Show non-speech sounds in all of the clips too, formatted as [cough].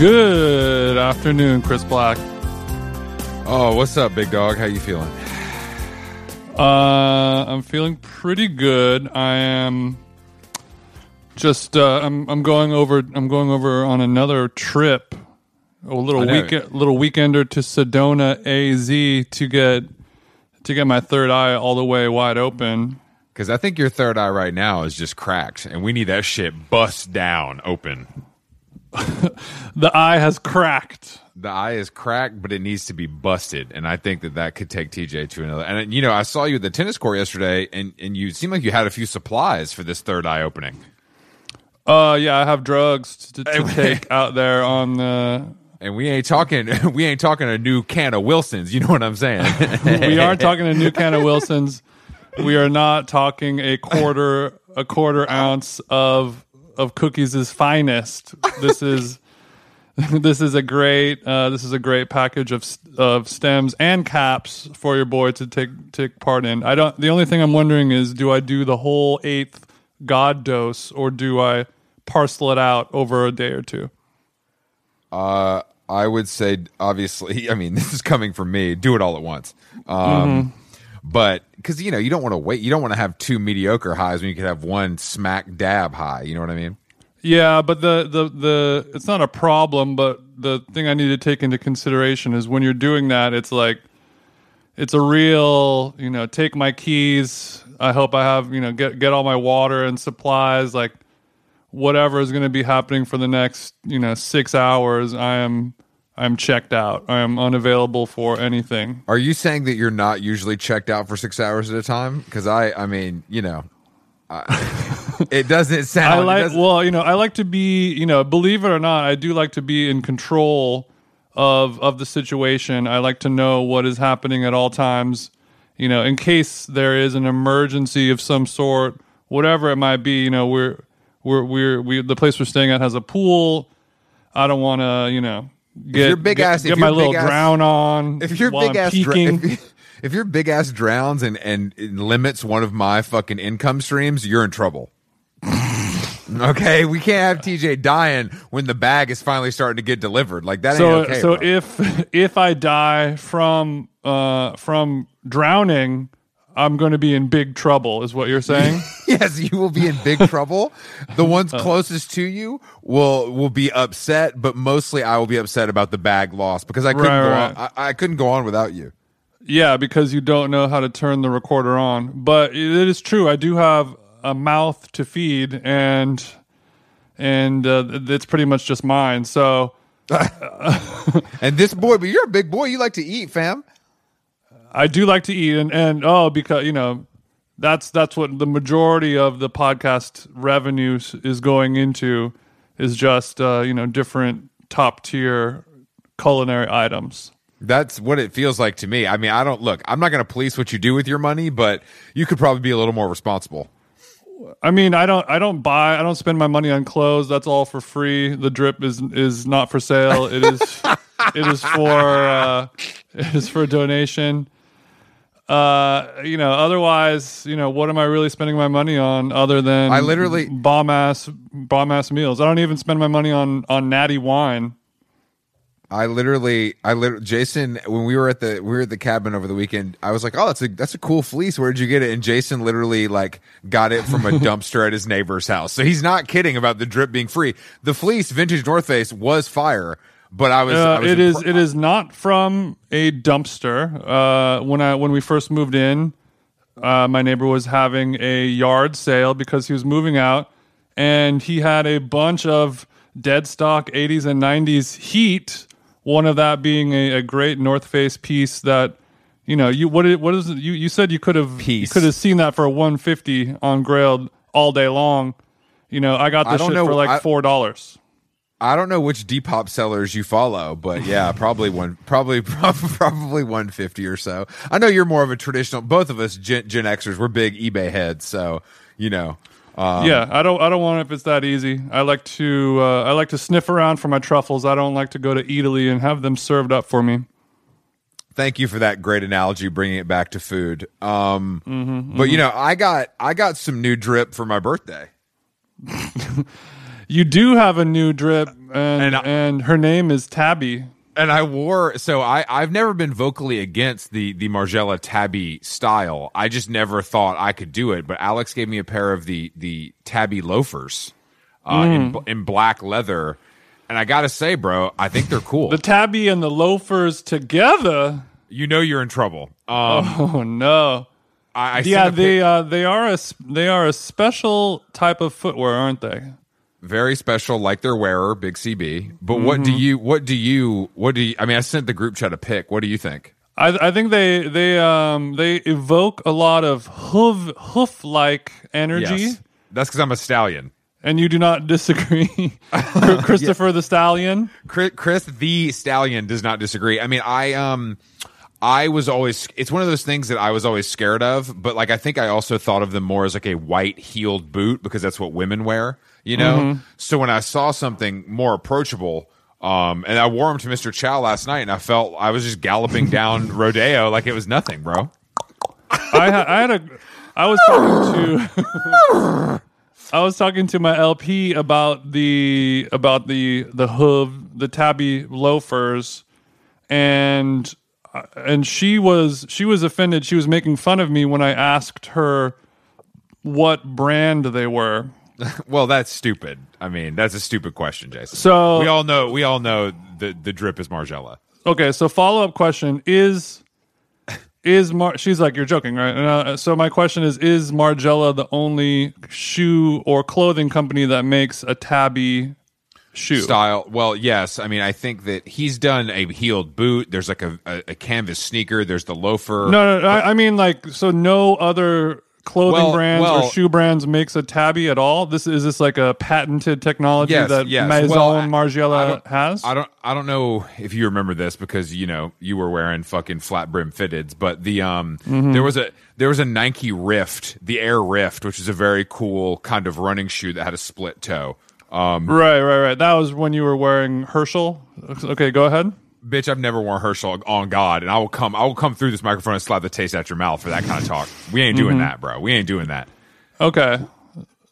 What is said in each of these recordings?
Good afternoon, Chris Black. Oh, what's up, big dog? How you feeling? Uh, I'm feeling pretty good. I am just uh, I'm I'm going over I'm going over on another trip, a little I know. week little weekender to Sedona, AZ to get to get my third eye all the way wide open. Because I think your third eye right now is just cracked, and we need that shit bust down open. The eye has cracked. The eye is cracked, but it needs to be busted, and I think that that could take TJ to another. And you know, I saw you at the tennis court yesterday, and and you seemed like you had a few supplies for this third eye opening. Uh, yeah, I have drugs to, to take out there on the. And we ain't talking, [laughs] we ain't talking a new can of Wilsons. You know what I'm saying? [laughs] We aren't talking a new can of Wilsons. We are not talking a quarter a quarter ounce of of cookies' is finest. This [laughs] is this is a great uh, this is a great package of of stems and caps for your boy to take take part in. I don't. The only thing I'm wondering is, do I do the whole eighth god dose or do I parcel it out over a day or two? Uh, I would say, obviously, [laughs] I mean, this is coming from me. Do it all at once. Um, But because you know, you don't want to wait. You don't want to have two mediocre highs when you could have one smack dab high. You know what I mean? Yeah, but the, the, the it's not a problem, but the thing I need to take into consideration is when you're doing that, it's like it's a real, you know, take my keys. I hope I have, you know, get get all my water and supplies, like whatever is going to be happening for the next, you know, six hours. I am I'm checked out. I am unavailable for anything. Are you saying that you're not usually checked out for six hours at a time? Because I, I mean, you know, I, [laughs] it doesn't sound. I like doesn't- well, you know, I like to be, you know, believe it or not, I do like to be in control of of the situation. I like to know what is happening at all times, you know, in case there is an emergency of some sort, whatever it might be, you know, we're we're we're we the place we're staying at has a pool. I don't want to, you know, get your big get, ass- get if my your little big ass- drown on. if your big I'm ass if, [laughs] if your big ass drowns and and limits one of my fucking income streams, you're in trouble. [laughs] okay, we can't have TJ dying when the bag is finally starting to get delivered. Like that so ain't okay. so bro. if [laughs] if I die from uh from drowning, I'm going to be in big trouble. Is what you're saying? [laughs] yes, you will be in big [laughs] trouble. The ones closest to you will will be upset, but mostly I will be upset about the bag loss because I couldn't Right, go right. on. I, I couldn't go on without you. yeah, because you don't know how to turn the recorder on. But it is true. I do have a mouth to feed, and and uh, it's pretty much just mine. So [laughs] And this boy, but you're a big boy. You like to eat, fam. I do like to eat, and and oh, because you know. That's that's what the majority of the podcast revenues is going into is just uh, you know different top tier culinary items. That's what it feels like to me. I mean, I don't look. I'm not going to police what you do with your money, but you could probably be a little more responsible. I mean, I don't I don't buy I don't spend my money on clothes. That's all for free. The drip is is not for sale. It is [laughs] it is for uh, it is for donation. Uh, you know, otherwise, you know, what am I really spending my money on other than I literally- bomb ass bomb ass meals? I don't even spend my money on on natty wine. I literally, I literally, Jason, when we were at the, we were at the cabin over the weekend, I was like, oh, that's a, that's a cool fleece. Where'd you get it? And Jason literally like got it from a [laughs] dumpster at his neighbor's house. So he's not kidding about the drip being free. The fleece, vintage North Face, was fire, but I was, I Uh, was it is impre- it is not from a dumpster. Uh, when I when we first moved in, uh, my neighbor was having a yard sale because he was moving out, and he had a bunch of dead stock 80s and 90s heat. One of that being a, a great North Face piece that you know you what it, what is you you said you could have you could have seen that for 150 on Grailed all day long. You know, I got this don't shit know, for like I- four dollars. I don't know which Depop sellers you follow, but yeah, [laughs] probably one, probably, [laughs] probably 150 or so. I know you're more of a traditional, both of us Gen, Gen Xers, we're big eBay heads. So, you know, um, yeah, I don't. I don't want it if it's that easy. I like to. Uh, I like to sniff around for my truffles. I don't like to go to Italy and have them served up for me. thank you for that great analogy bringing it back to food um Mm-hmm, but you know i got i got some new drip for my birthday [laughs] You do have a new drip, and And and, her name is Tabi. and i wore so i i've never been vocally against the the margiela tabi style i just never thought i could do it but alex gave me a pair of the the tabi loafers uh Mm. in, in black leather and i gotta say bro i think they're cool The Tabi and the loafers together. you know you're in trouble um Oh no! I, I Yeah, pic- they uh, they are a they are a special type of footwear, aren't they? Very special like their wearer big cb but what Mm-hmm. do you what do you what do you i mean i sent the group chat a pic. What do you think? I, I think they they um they evoke a lot of hoof hoof like energy. yes. That's because i'm a stallion. And you do not [laughs] disagree, Chr- [laughs] Christopher the Stallion. chris, chris the stallion does not disagree. I mean i um i was always it's one of those things that i was always scared of but like i think i also thought of them more as like a white heeled boot because that's what women wear you know Mm-hmm. so when i saw something more approachable um, and I wore them to Mr. Chow last night, and I felt I was just galloping [laughs] down Rodeo like it was nothing, bro. I had, I had a, I was talking to, [laughs] I was talking to my LP about the about the the hoof, the tabi loafers, and and she was she was offended. She was making fun of me when I asked her what brand they were. [laughs] Well, that's stupid. I mean, that's a stupid question, Jason. So we all know we all know the the drip is Margiela. Okay, so follow up question is is Mar? She's like, you're joking, right? And, uh, so my question is: Is Margiela the only shoe or clothing company that makes a tabi shoe? Style. Well, yes. I mean, I think that he's done a heeled boot. There's like a, a, a canvas sneaker. There's the loafer. No, no, I, I mean like, so no other clothing Well, brands well- or shoe brands makes a tabi at all. This is this like a patented technology Yes, that yes. Maison Well, I Margiela has. I don't. I don't know if you remember this because you know you were wearing fucking flat brim fitteds, but the um Mm-hmm. there was a there was a Nike Rift, the Air Rift, which is a very cool kind of running shoe that had a split toe. Um, right, right, right. That was when you were wearing Herschel. Okay, go ahead. bitch, I've never worn Herschel on God, and I will come. I will come through this microphone and slap the taste out your mouth for that kind of talk. We ain't Mm-hmm. doing that, bro. We ain't doing that. Okay.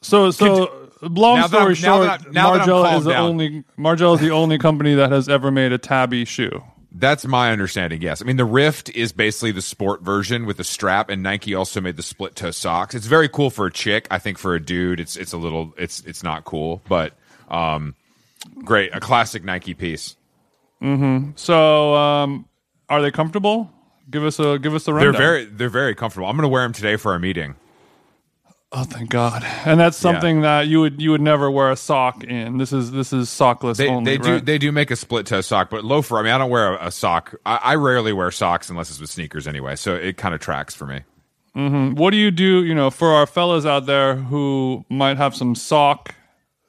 So so long Now story now short, that I- now that I'm Margiela calmed is the down. only Margiela is the only company that has ever made a tabi shoe. That's my understanding. Yes, I mean the Rift is basically the sport version with the strap, and Nike also made the split toe socks. It's very cool for a chick. I think for a dude, it's it's a little it's it's not cool, but um, great, a classic Nike piece. Hmm. So um, are they comfortable? Give us a give us a They're very they're very comfortable. I'm going to wear them today for our meeting. Oh thank God! And that's something that you would you would never wear a sock in. This is this is sockless They only. they do they do make a split toe sock, but loafer. I mean, I don't wear a, a sock. I, I rarely wear socks unless it's with sneakers anyway. So it kind of tracks for me. Mm-hmm. what do you do? You know, for our fellas out there who might have some sock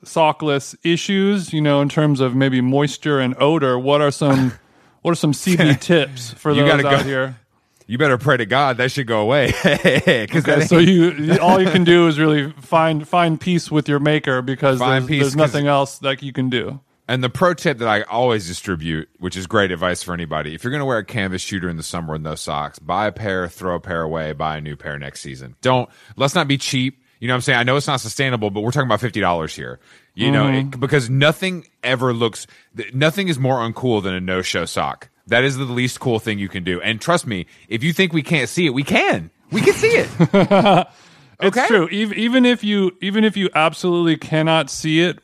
sockless issues, you know, in terms of maybe moisture and odor. What are some [laughs] what are some CB [laughs] tips for You those out go- here? You better pray to God that should go away. [laughs] Because Okay, so you all you can do is really find find peace with your maker because there's, there's nothing else like you can do. And the pro tip that I always distribute, which is great advice for anybody, if you're going to wear a canvas shooter in the summer with no socks, buy a pair, throw a pair away, buy a new pair next season. Don't let's not be cheap. You know what I'm saying? I know it's not sustainable, but we're talking about fifty dollars here. You know, it, because nothing ever looks, nothing is more uncool than a no-show sock. That is the least cool thing you can do. And trust me, if you think we can't see it, we can. We can see it. [laughs] It's Okay. true. Even, even if you even if you absolutely cannot see it,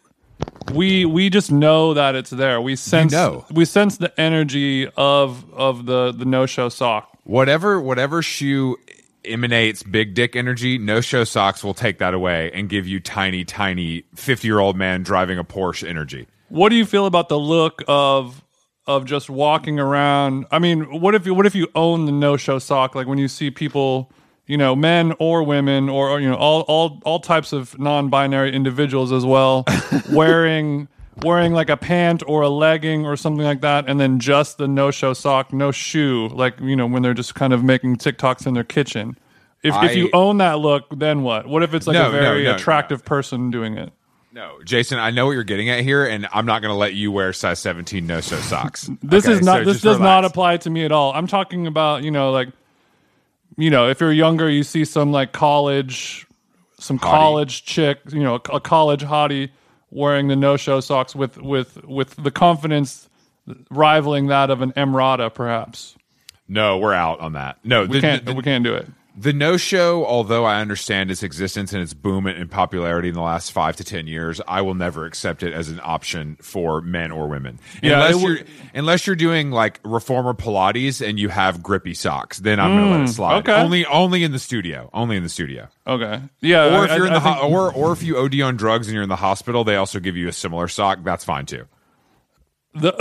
we we just know that it's there. We sense know. we sense the energy of of the the no show sock. whatever whatever shoe emanates big dick energy no show socks will take that away and give you tiny tiny 50 year old man driving a porsche energy What do you feel about the look of of just walking around? I mean, what if you what if you own the no show sock? Like when you see people, you know, men or women or, or, you know, all all all types of non-binary individuals as well, [laughs] wearing wearing like a pant or a legging or something like that, and then just the no show sock, no shoe, like you know when they're just kind of making TikToks in their kitchen. If if you own that look, then what? What if it's like No, a very no, no. attractive person doing it? No jason i know what you're getting at here and i'm not going to let you wear size 17 no show socks [laughs] This Okay, is not. so this does not apply to me at all. I'm talking about you know like, you know, if you're younger, you see some like college, some college chick, you know, a college hottie wearing the no show socks with with with the confidence rivaling that of an Emrata, perhaps. no we're out on that no We the, can't. the, we can't do it. The no show although i understand its existence and its boom in popularity in the last five to ten years i will never accept it as an option for men or women Yeah, unless you're unless you're doing like reformer pilates and you have grippy socks then i'm gonna let it slide Mm, okay. only only in the studio only in the studio Okay. Yeah. or if you're I- in the ho- think- or or if you OD on drugs and you're in the hospital, they also give you a similar sock. That's fine too. the,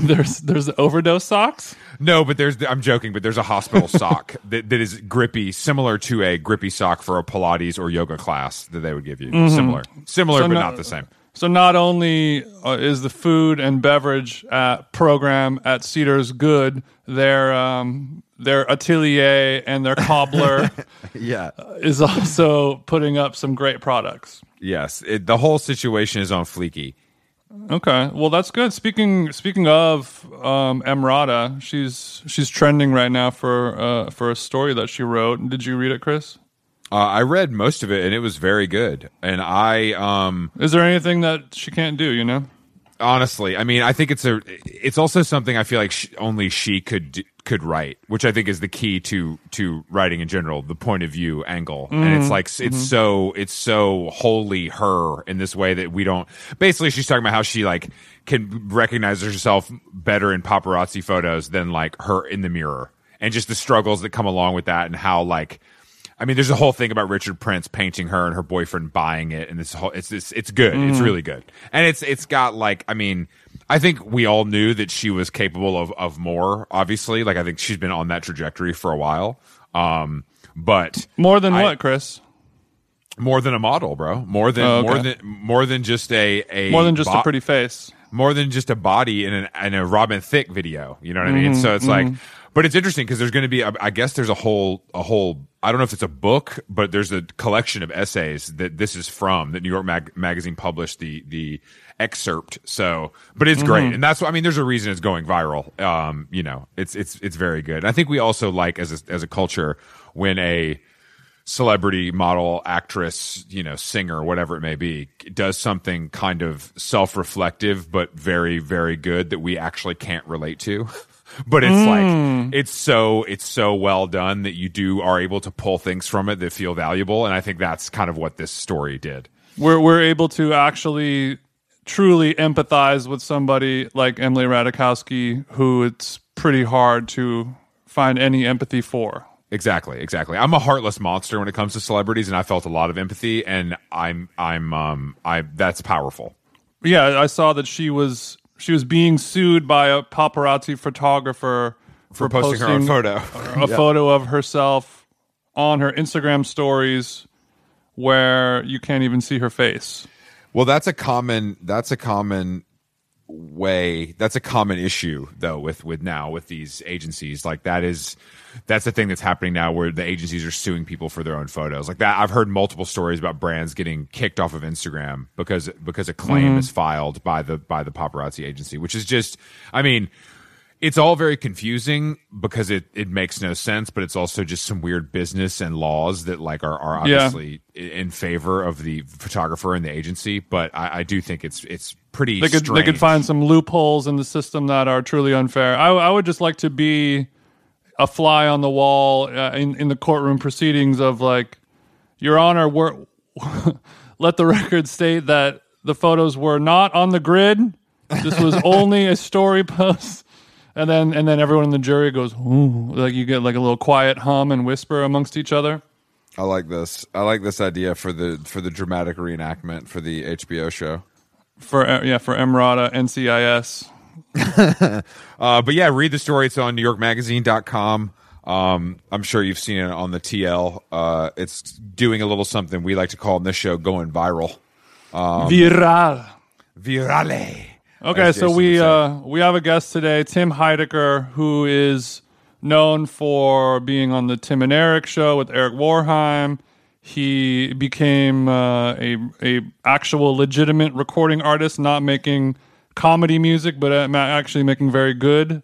[laughs] there's there's overdose socks. No, but there's I'm joking, but there's a hospital [laughs] sock that, that is grippy, similar to a grippy sock for a Pilates or yoga class that they would give you. Similar, similar, So but no- not the same. So not only uh, is the food and beverage uh, program at Cedars good, their um, their atelier and their cobbler [laughs] Yeah. is also putting up some great products. Yes, it, the whole situation is on fleeky. Okay, well that's good. Speaking speaking of um, Emrata, she's she's trending right now for uh, for a story that she wrote. Did you read it, Chris? Uh, I read most of it and it was very good. And I um Is there anything that she can't do? You know. honestly, I mean, I think it's a it's also something I feel like sh only she could d- could write, which I think is the key to to writing in general, the point of view angle. And it's mm-hmm. like it's mm-hmm. so it's so wholly her in this way that we don't. Basically, she's talking about how she like can recognize herself better in paparazzi photos than like her in the mirror, and just the struggles that come along with that, and how like. I mean, there's a whole thing about Richard Prince painting her and her boyfriend buying it, and this whole it's it's, it's good. It's mm-hmm. really good, and it's it's got like I mean, I think we all knew that she was capable of of more. Obviously, like I think she's been on that trajectory for a while. Um, but More than I- what, Chris? more than a model, bro. More than Oh, okay. more than more than just a a More than just a pretty face. more than just a body in, an, in a Robin Thicke video. You know what I mean? So it's like, but it's interesting because there's going to be, I guess there's a whole, a whole, I don't know if it's a book, but there's a collection of essays that this is from that New York Mag- Magazine published the, the excerpt. So, but it's great. And that's what, I mean, there's a reason it's going viral. Um, you know, it's, it's, it's very good. And I think we also like as a, as a culture when a, celebrity model actress you know singer whatever it may be does something kind of self-reflective but very very good that we actually can't relate to [laughs] but it's like it's so it's so well done that you do are able to pull things from it that feel valuable and i think that's kind of what this story did. We're we're able to actually truly empathize with somebody like Emily Ratajkowski, who it's pretty hard to find any empathy for. exactly exactly. I'm a heartless monster when it comes to celebrities and i felt a lot of empathy and i'm i'm um i that's powerful. Yeah, I saw that she was she was being sued by a paparazzi photographer for, posting her own photo a [laughs] photo of herself on her Instagram stories where you can't even see her face. Well, that's a common that's a common way. That's a common issue though with with now with these agencies. Like that is that's the thing that's happening now where the agencies are suing people for their own photos. Like that I've heard multiple stories about brands getting kicked off of Instagram because because a claim Mm-hmm. is filed by the by the paparazzi agency, which is just I mean it's all very confusing because it, it makes no sense, but it's also just some weird business and laws that like are, are obviously i in favor of the photographer and the agency. But I, I do think it's it's pretty. they could they could find some loopholes in the system that are truly unfair. I, I would just like to be a fly on the wall uh, in in the courtroom proceedings of like, Your Honor, we're, [laughs] let the record state that the photos were not on the grid. This was [laughs] only a story post. And then and then everyone in the jury goes, Ooh, like you get like a little quiet hum and whisper amongst each other. I like this. I like this idea for the for the dramatic reenactment for the HBO show. For yeah, for Emrata NCIS. [laughs] Uh, but yeah, read the story. It's on NewYorkMagazine.com. Um, I'm sure you've seen it on the TL. Uh, it's doing a little something we like to call in this show going viral. Viral. Virale. Okay, so Jason we uh, we have a guest today, Tim Heidecker, who is known for being on the Tim and Eric show with Eric Wareheim. He became uh, a a actual legitimate recording artist, not making comedy music, but uh, actually making very good,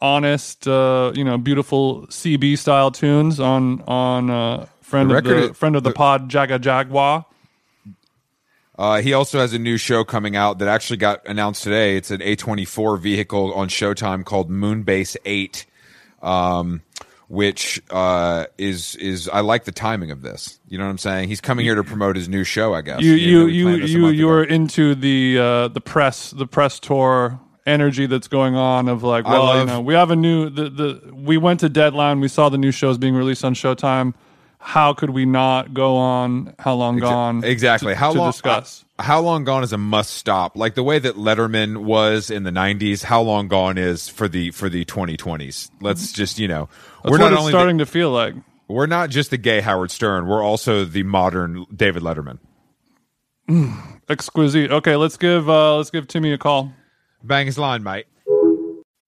honest, uh, you know, beautiful CB style tunes on on uh, friend The of the record- friend of the pod Jagjaguwar. Uh, he also has a new show coming out that actually got announced today. It's an A24 vehicle on Showtime called Moonbase 8, um, which uh, is is I like the timing of this. You know what I'm saying? He's coming here to promote his new show. I guess you you you planned this a you you ago. into the uh the press the press tour energy that's going on of like well you know we have a new the the we went to deadline we saw the new shows being released on showtime how could we not go on? How long gone? exactly. To, how to long discuss. uh, how long gone is a must stop. Like the way that letterman was in the 90s how long gone is for the for the 2020s let's just you know that's we're what not it's only starting to feel like. We're not just the gay howard stern. We're also the modern david letterman. Exquisite. Okay let's give uh let's give timmy a call. Bang his line mate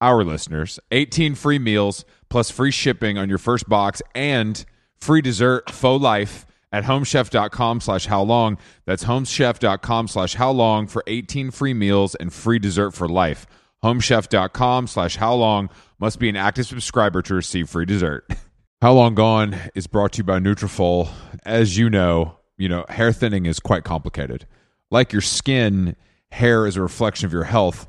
our listeners, 18 free meals plus free shipping on your first box and free dessert faux life at homechef.com slash how long. That's homechef.com slash how long for 18 free meals and free dessert for life. Homechef.com slash how long must be an active subscriber to receive free dessert. [laughs] How Long Gone is brought to you by Nutrafol. As you know, you know, hair thinning is quite complicated. Like your skin, hair is a reflection of your health.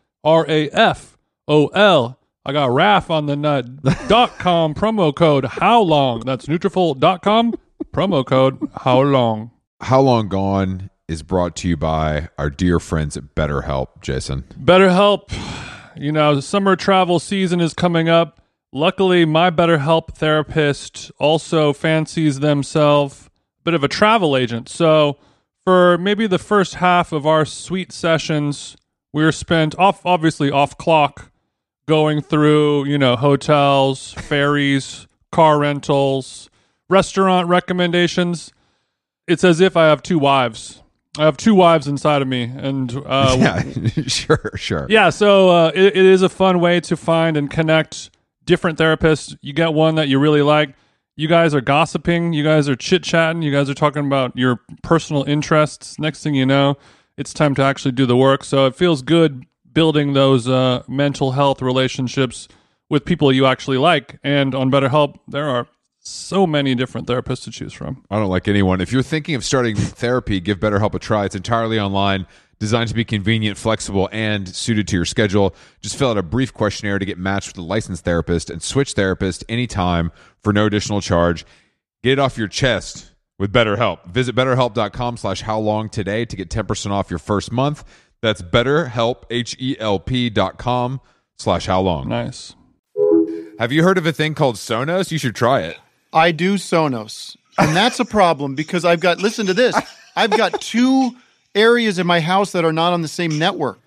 N-U-T-R-A-F-O-L. I got RAF on the nut. dot com [laughs] promo code How Long. That's Nutrafol.com promo code How Long. How Long Gone is brought to you by our dear friends at BetterHelp, Jason. BetterHelp, you know, summer travel season is coming up. Luckily, my BetterHelp therapist also fancies themselves a bit of a travel agent. So, for maybe the first half of our sweet sessions, we were spent off, obviously off clock, going through, you know, hotels, [laughs] ferries, car rentals, restaurant recommendations. It's as if I have two wives. I have two wives inside of me, and uh, [laughs] yeah, [laughs] sure, sure. yeah, so uh, it, it is a fun way to find and connect different therapists. You get one that you really like. You guys are gossiping. You guys are chit chatting. You guys are talking about your personal interests. Next thing you know, it's time to actually do the work. So it feels good building those uh, mental health relationships with people you actually like. And on BetterHelp, there are so many different therapists to choose from. I don't like anyone. If you're thinking of starting [laughs] therapy, give BetterHelp a try. It's entirely online, designed to be convenient, flexible, and suited to your schedule. Just fill out a brief questionnaire to get matched with a licensed therapist and switch therapist anytime for no additional charge. Get it off your chest with BetterHelp. Visit betterhelp.com slash how long today to get 10% off your first month. That's betterhelp, H-E-L-P dot com slash how long. Nice. Have you heard of a thing called Sonos? You should try it. I do Sonos. And that's a problem because I've got, listen to this, I've got two areas in my house that are not on the same network.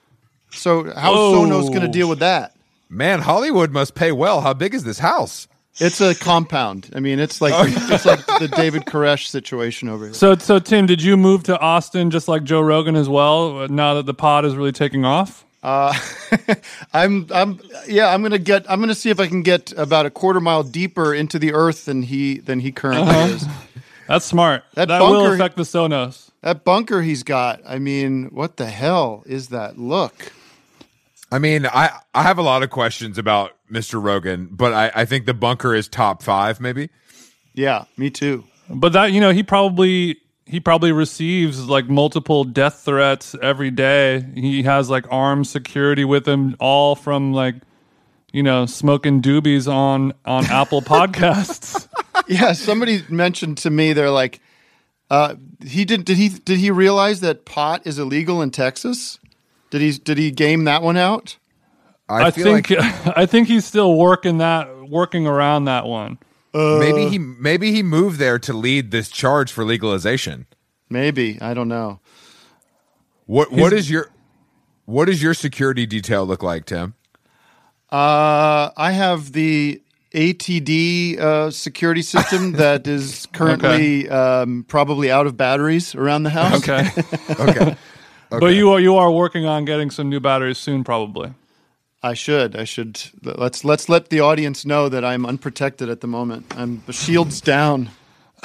So how's Whoa. Sonos going to deal with that? Man, Hollywood must pay well. How big is this house? It's a compound. I mean, it's like [laughs] it's like the David Koresh situation over here. So, so Tim, did you move to Austin just like Joe Rogan as well? Now that the pod is really taking off. Uh, [laughs] I'm I'm yeah, I'm gonna get I'm gonna see if I can get about a quarter mile deeper into the earth than he than he currently Uh-huh. is. [laughs] That's smart. That That, will bunker- affect the Sonos. That bunker he's got. I mean, what the hell is that look? I mean, I, I have a lot of questions about Mr. Rogan, but I, I think the bunker is top five, maybe. Yeah, me too. But that you know, he probably he probably receives like multiple death threats every day. He has like armed security with him, all from like you know smoking doobies on on [laughs] Apple Podcasts. Yeah, somebody mentioned to me they're like, uh, he did did he did he realize that pot is illegal in Texas? Did he did he game that one out? I, feel think like [laughs] I think he's still working that working around that one. maybe he maybe he moved there to lead this charge for legalization. Maybe I don't know. What what is your what does your security detail look like, Tim? Uh, I have the ADT uh, security system [laughs] that is currently um, probably out of batteries around the house. Okay, [laughs] Okay. but you are you are working on getting some new batteries soon, probably. I should. I should. Let's let's let the audience know that I'm unprotected at the moment. I'm shields down. [laughs]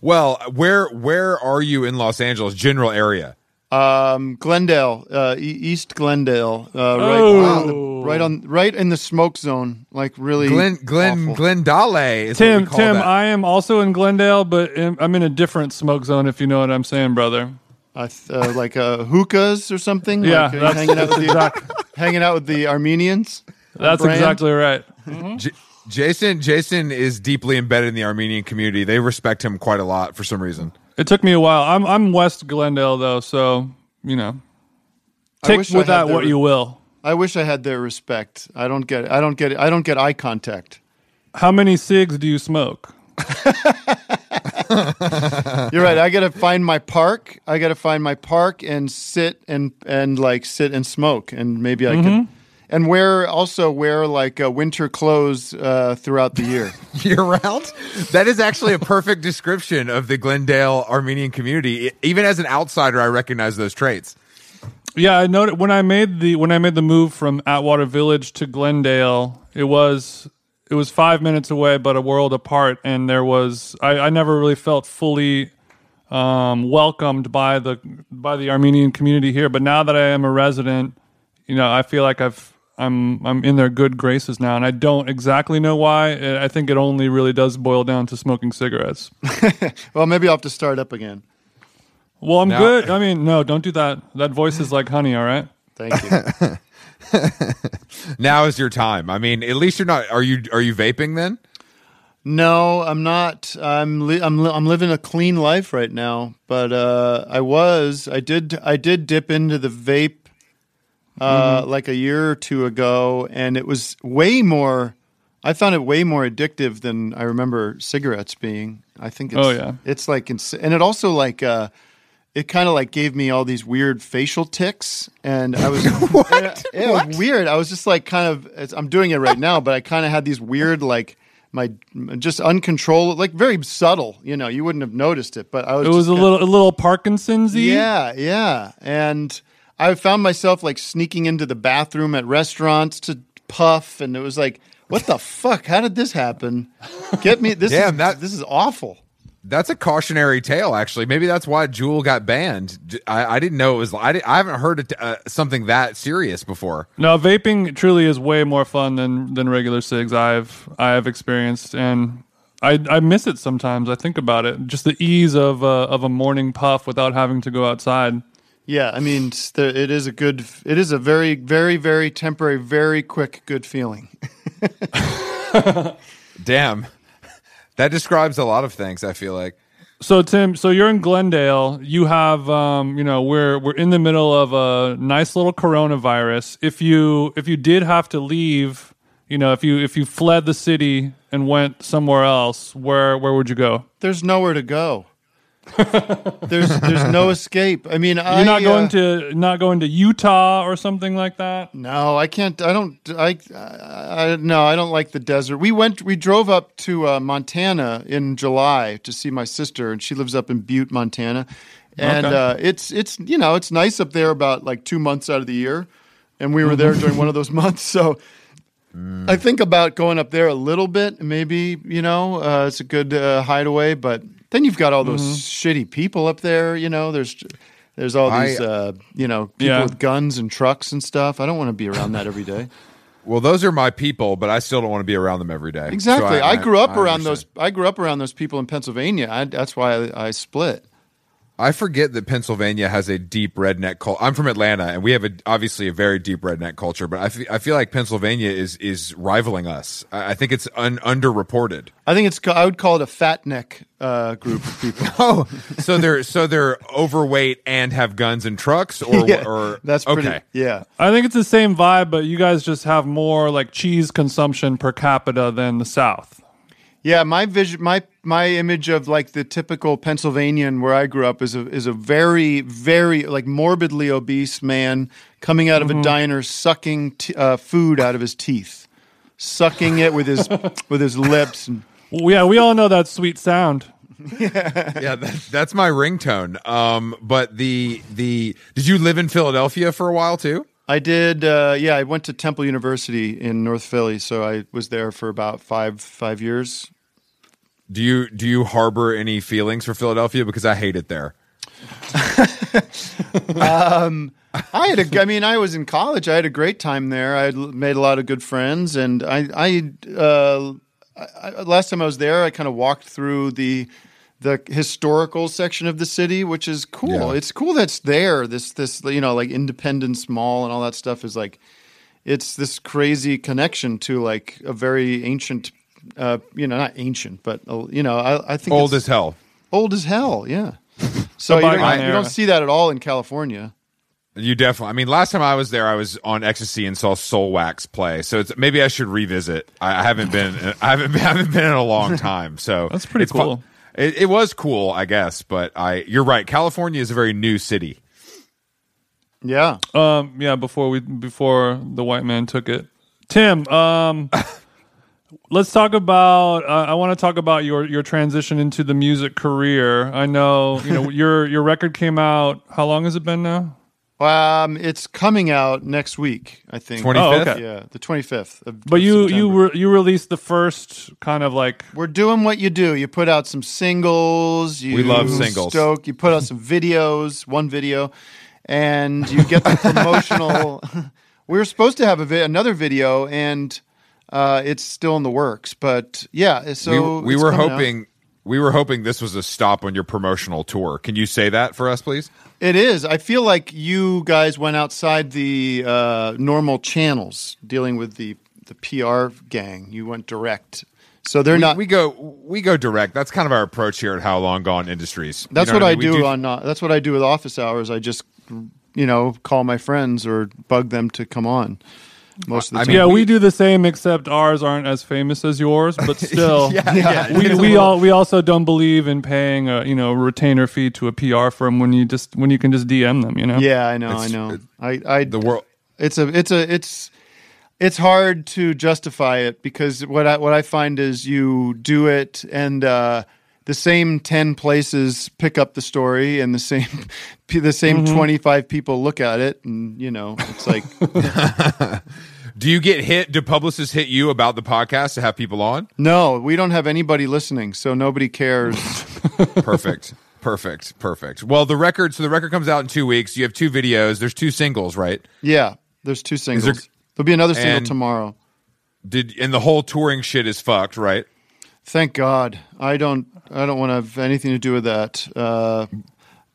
well, where where are you in Los Angeles general area? Um, Glendale, uh, e- East Glendale, uh, right, Oh. on the, right on, right in the smoke zone, like really. Glen Glen awful. Glendale is Tim, Tim, that. I am also in Glendale, but in, I'm in a different smoke zone. If you know what I'm saying, brother. I uh, like uh, hookahs or something. Yeah, like, uh, that's, hanging out that's, with the exact, hanging out with the Armenians. that's brand. exactly right. J- Jason Jason is deeply embedded in the Armenian community. They respect him quite a lot for some reason. It took me a while. I'm I'm West Glendale though, so you know, I take wish I with had that their- what you will. I wish I had their respect. I don't get. I don't get. I don't get eye contact. How many cigs do you smoke? [laughs] You're right. I got to find my park. I got to find my park and sit and and like sit and smoke and maybe I Mm-hmm. can and wear also wear like uh, winter clothes uh, throughout the year. [laughs] Year round? That is actually a perfect description of the Glendale Armenian community. Even as an outsider, I recognize those traits. Yeah, I noted when I made the when I made the move from Atwater Village to Glendale, it was it was five minutes away, but a world apart, and there was I, I never really felt fully um, welcomed by the by the Armenian community here. But now that I am a resident, you know, I feel like I've I'm I'm in their good graces now, and I don't exactly know why. I think it only really does boil down to smoking cigarettes. [laughs] well, maybe I'll have to start up again. Well, I'm now, good. I mean, no, don't do that. That voice is like honey. All right. Thank you. [laughs] [laughs] now is your time. I mean, at least you're not. Are you? Are you vaping then? No, I'm not. I'm li- I'm li- I'm living a clean life right now. But uh, I was. I did. I did dip into the vape uh, mm-hmm. like a year or two ago, and it was way more. I found it way more addictive than I remember cigarettes being. I think. It's, oh yeah. It's like, and it also like. Uh, it kind of like gave me all these weird facial ticks, and I was [laughs] what? It, what? was weird. I was just like kind of. I'm doing it right now, but I kind of had these weird like my just uncontrollable, like very subtle. You know, you wouldn't have noticed it, but I was. It was a little a little Parkinson's. Yeah, yeah, and I found myself like sneaking into the bathroom at restaurants to puff, and it was like, what the fuck? How did this happen? Get me this. [laughs] Damn, is, that, this is awful. That's a cautionary tale, actually. Maybe that's why Juul got banned. I, I didn't know it was. I, I haven't heard it, uh, something that serious before. No, vaping truly is way more fun than than regular cigs. I've I have experienced, and I I miss it sometimes. I think about it, just the ease of uh, of a morning puff without having to go outside. Yeah, I mean, it is a good, it is a very, very, very temporary, very quick, good feeling. [laughs] Damn, that describes a lot of things. I feel like. So Tim, so you're in Glendale. You have, um, you know, we're we're in the middle of a nice little coronavirus. If you if you did have to leave, you know, if you if you fled the city and went somewhere else, where where would you go? There's nowhere to go [laughs] there's there's no [laughs] escape. I mean, you're I, not going uh, to not going to Utah or something like that. No, I can't. I don't. I, I, I no, I don't like the desert. We went. We drove up to uh, Montana in July to see my sister, and she lives up in Butte, Montana. And okay. uh, it's it's you know it's nice up there about like two months out of the year, and we were there during one of those [laughs] months. So mm. I think about going up there a little bit. Maybe you know uh, it's a good uh, hideaway, but then you've got all those mm-hmm. shitty people up there. You know, there's there's all these I, uh, you know people yeah. with guns and trucks and stuff. I don't want to be around that every day. [laughs] Well, those are my people, but I still don't want to be around them every day. Exactly. So I, I, grew up I, around those. I grew up around those people in Pennsylvania. that's why I, split. I forget that Pennsylvania has a deep redneck culture. I'm from Atlanta, and we have a, obviously a very deep redneck culture. But I, f- I feel like Pennsylvania is is rivaling us. I, I think it's un- underreported. I think it's. I would call it a fat neck uh, group of people. [laughs] oh, so they're so they're overweight and have guns and trucks, or [laughs] yeah, or that's pretty, okay. Yeah, I think it's the same vibe, but you guys just have more like cheese consumption per capita than the South. Yeah, my vision, my my image of like the typical Pennsylvanian where I grew up is a is a very very like morbidly obese man coming out of mm-hmm. a diner sucking t- uh, food out of his teeth, sucking it with his [laughs] with his lips. And, yeah, we all know that sweet sound. [laughs] yeah, yeah that, that's my ringtone. Um, but the the did you live in Philadelphia for a while too? I did. Uh, yeah, I went to Temple University in North Philly, so I was there for about five five years. Do you do you harbor any feelings for Philadelphia? Because I hate it there. [laughs] um, I had a. I mean, I was in college. I had a great time there. I made a lot of good friends, and I. I, uh, I last time I was there, I kind of walked through the the historical section of the city, which is cool. Yeah. It's cool that's there. This this you know like Independence Mall and all that stuff is like it's this crazy connection to like a very ancient uh, you know, not ancient, but uh, you know, I, I think old as hell. Old as hell, yeah. [laughs] So you don't, you don't see that at all in California. You definitely. I mean, last time I was there, I was on ecstasy and saw Soulwax play. So it's, maybe I should revisit. I, I haven't been. [laughs] I haven't. [laughs] I haven't been in a long time. So that's pretty cool. It, it, was cool, I guess. But I, you're right. California is a very new city. Yeah. Um. Yeah. Before we, before the white man took it, Tim. Um. Let's talk about. Uh, I want to talk about your your transition into the music career. I know you know [laughs] your your record came out. How long has it been now? Um, it's coming out next week, I think. 25th? Oh, okay. Yeah, the 25th. But of you you re- you released the first kind of like We're doing what you do. You put out some singles. You We love singles. Stoke. You put out some videos, one video, and you get the [laughs] promotional. [laughs] we were supposed to have a vi- another video, and uh, it's still in the works. But yeah, so we we were coming out. hoping we were hoping this was a stop on your promotional tour. Can you say that for us, please? It is. I feel like you guys went outside the uh, normal channels dealing with the the PR gang. You went direct, so they're We, not. we go we go direct. That's kind of our approach here at How Long Gone Industries. You That's know what I, mean? We do, on. Uh, that's what I do with office hours. I just, you know, call my friends or bug them to come on. Most of the I time. mean, yeah, we- we, do the same except ours aren't as famous as yours, but [laughs] still. yeah, yeah. We we all we also don't believe in paying a you know retainer fee to a PR firm when you just when you can just DM them you know yeah, I know. I It's- know. it- I, I, the world. it's a, it's a, it's, it's hard to justify it because what I, what I find is you do it and uh, the same ten places pick up the story and the same, [laughs] the same Mm-hmm. five people look at it and you know it's like [laughs] Do you get hit? Do publicists hit you about the podcast to have people on? no, we don't have anybody listening, so nobody cares. [laughs] Perfect. Perfect. Perfect. Well, the record. So the record comes out in two weeks. You have two videos. There's two singles, right? Yeah, there's two singles. there- There'll be another single tomorrow. Did and the whole touring shit is fucked, right? Thank God. I don't. I don't want to have anything to do with that. Uh,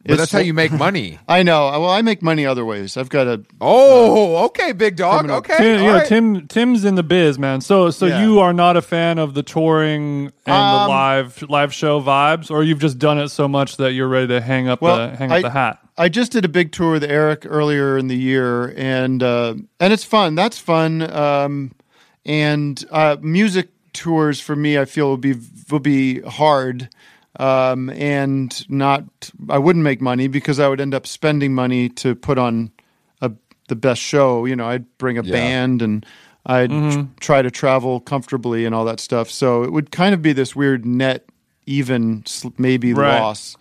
But that's how you make money. [laughs] I know. Well, I make money other ways. I've got a. Oh, okay, big dog. Criminal- Okay, Tim, all yeah, right. Tim. Tim's in the biz, man. So, so Yeah. you are not a fan of the touring and Um, the live live show vibes, or you've just done it so much that you're ready to hang up Well, the hang I- up the hat. I just did a big tour with Eric earlier in the year, and uh, and it's fun. That's fun. Um, and uh, music tours for me, I feel will be will be hard, um, and not. I wouldn't make money because I would end up spending money to put on a the best show. You know, I'd bring a Yeah. band and. I'd tr- try to travel comfortably and all that stuff. So it would kind of be this weird net even, sl- maybe Right. loss.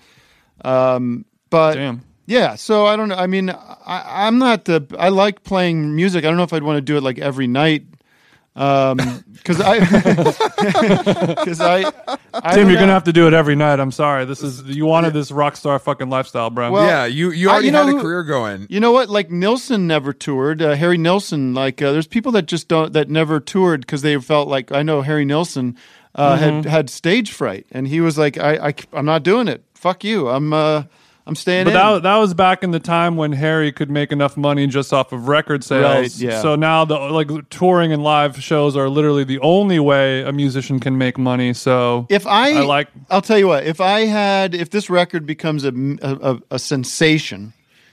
Um, but Damn. yeah, so I don't know. I mean, I, I'm not the. I like playing music. I don't know if I'd want to do it like every night. Um, because I, [laughs] because I, I Tim, you're know. gonna have to do it every night. I'm sorry. This is you wanted this rock star fucking lifestyle, bro. Well, yeah, you you I- already you know had a career going. You know what? Like Nilsson never toured. Uh, Harry Nilsson, like uh, there's people that just don't that never toured because they felt like I know Harry Nilsson uh, Mm-hmm. had had stage fright, and he was like, I, I I'm not doing it. Fuck you. I'm uh I'm staying But in. that, that was back in the time when Harry could make enough money just off of record sales. Right, yeah. So now the like touring and live shows are literally the only way a musician can make money. So if I, I like- I'll tell you what. If I had, if this record becomes a a, a sensation,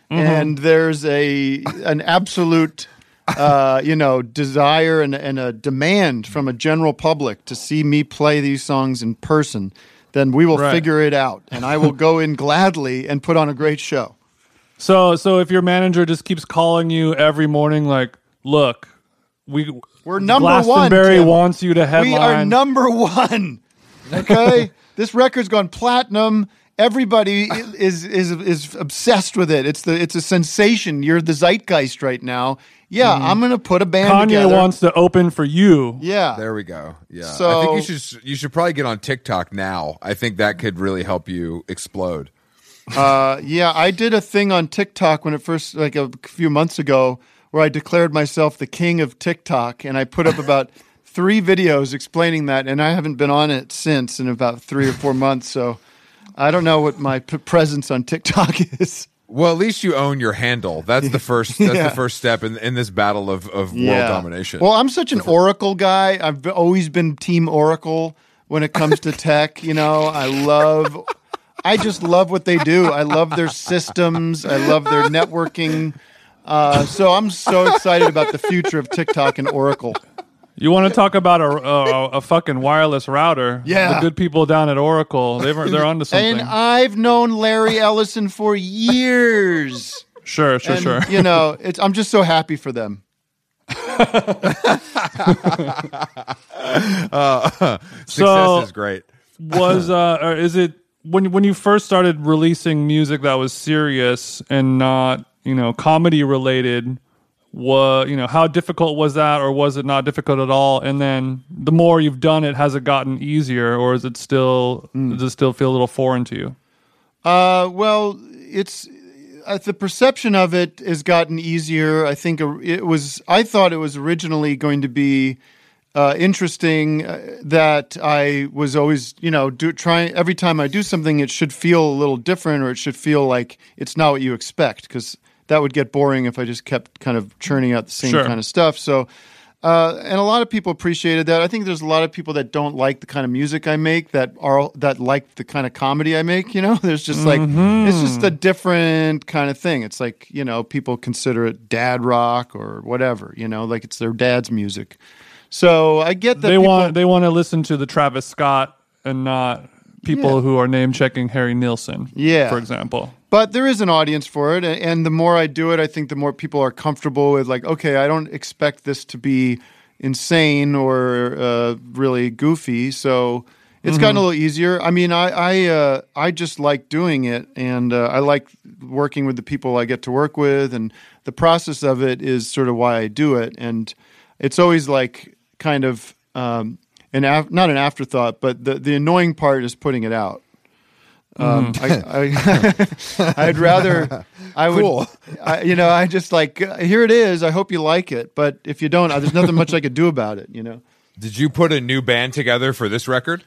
Mm-hmm. and there's a an absolute, uh, you know, desire and and a demand from a general public to see me play these songs in person, then we will Right. figure it out, and I will go in gladly and put on a great show. so so if your manager just keeps calling you every morning, like, look, we We're number one. Glastonbury wants you to headline. We are number one. Okay, [laughs] this record's gone platinum. Everybody is is is obsessed with it. It's the it's a sensation. You're the zeitgeist right now. Yeah, I'm gonna put a band Kanye together. wants to open for you. yeah, There we go. Yeah, so, I think you should you should probably get on TikTok now. I think that could really help you explode. uh, yeah. I did a thing on TikTok when it first like a few months ago where I declared myself the king of TikTok, and I put up about [laughs] three videos explaining that, and I haven't been on it since in about three or four months. So I don't know what my p- presence on TikTok [laughs] is. Well, at least you own your handle. That's the first. That's [laughs] Yeah. the first step in in this battle of of world domination. Well, I'm such an Oracle guy. I've always been Team Oracle when it comes to tech. You know, I love. I just love what they do. I love their systems. I love their networking. Uh, so I'm so excited about the future of TikTok and Oracle. You want to talk about a, a, a fucking wireless router? Yeah. the good people down at Oracle, they've, they're onto something. And I've known Larry Ellison for years. sure, sure, And, sure. You know, it's, I'm just so happy for them. [laughs] Success so- is great. was uh or is it when when you first started releasing music that was serious and not you know, comedy related, what you know, how difficult was that, or was it not difficult at all? And then the more you've done it, has it gotten easier, or is it still does it still feel a little foreign to you? Uh, well, it's uh, the perception of it has gotten easier. I think it was. I thought it was originally going to be uh, interesting. Uh, that I was always, you know, do trying every time I do something, it should feel a little different, or it should feel like it's not what you expect, because that would get boring if I just kept kind of churning out the same Sure. kind of stuff. So. Uh, and a lot of people appreciated that. I think there's a lot of people that don't like the kind of music I make that are that like the kind of comedy I make. You know, [laughs] there's just like it's just a different kind of thing. It's like you know people consider it dad rock or whatever. You know, like it's their dad's music. So I get that They people- want they want to listen to the Travis Scott and not people Yeah. who are name checking Harry Nilsson. Yeah. for example. But there is an audience for it, and- the more I do it, I think the more people are comfortable with like, okay, I don't expect this to be insane or uh, really goofy, so it's gotten a little easier. I mean, I I uh, I just like doing it, and uh, I like working with the people I get to work with, and the process of it is sort of why I do it, and it's always like kind of um, an af- not an afterthought, but the the annoying part is putting it out. Um, I, I, [laughs] I'd rather I would, Cool. I, you know, I just like uh, here it is. I hope you like it, but if you don't, uh, there's nothing much I could do about it. You know, Did you put a new band together for this record?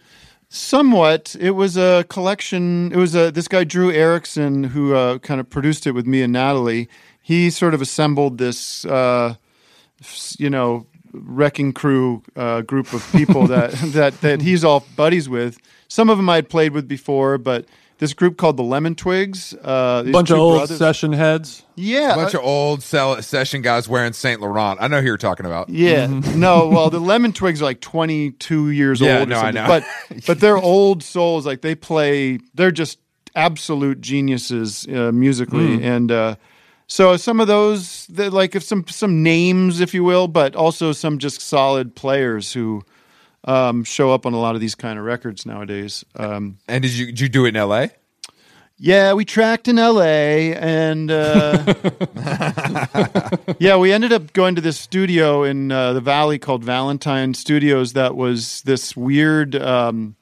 somewhat. It was a collection. It was a this guy Drew Erickson who uh, kind of produced it with me and Natalie. He sort of assembled this, uh, you know, wrecking crew uh, group of people that [laughs] that that he's all buddies with. Some of them I had played with before, but this group called the Lemon Twigs. Uh, these Bunch of old brothers- session heads. Yeah, A bunch of old sell- session guys wearing Saint Laurent. I know who you're talking about. Yeah. [laughs] No, well, the Lemon Twigs are like 22 years Yeah, old. or no, I know. But [laughs] but they're old souls. Like they play. They're just absolute geniuses uh, musically, Hmm. and uh, so some of those, like if some some names, if you will, but also some just solid players who um, show up on a lot of these kind of records nowadays. Um, And did you did you do it in L.A.? yeah, we tracked in L.A. and uh, [laughs] yeah, we ended up going to this studio in uh, the valley called Valentine Studios. That was this weird, um,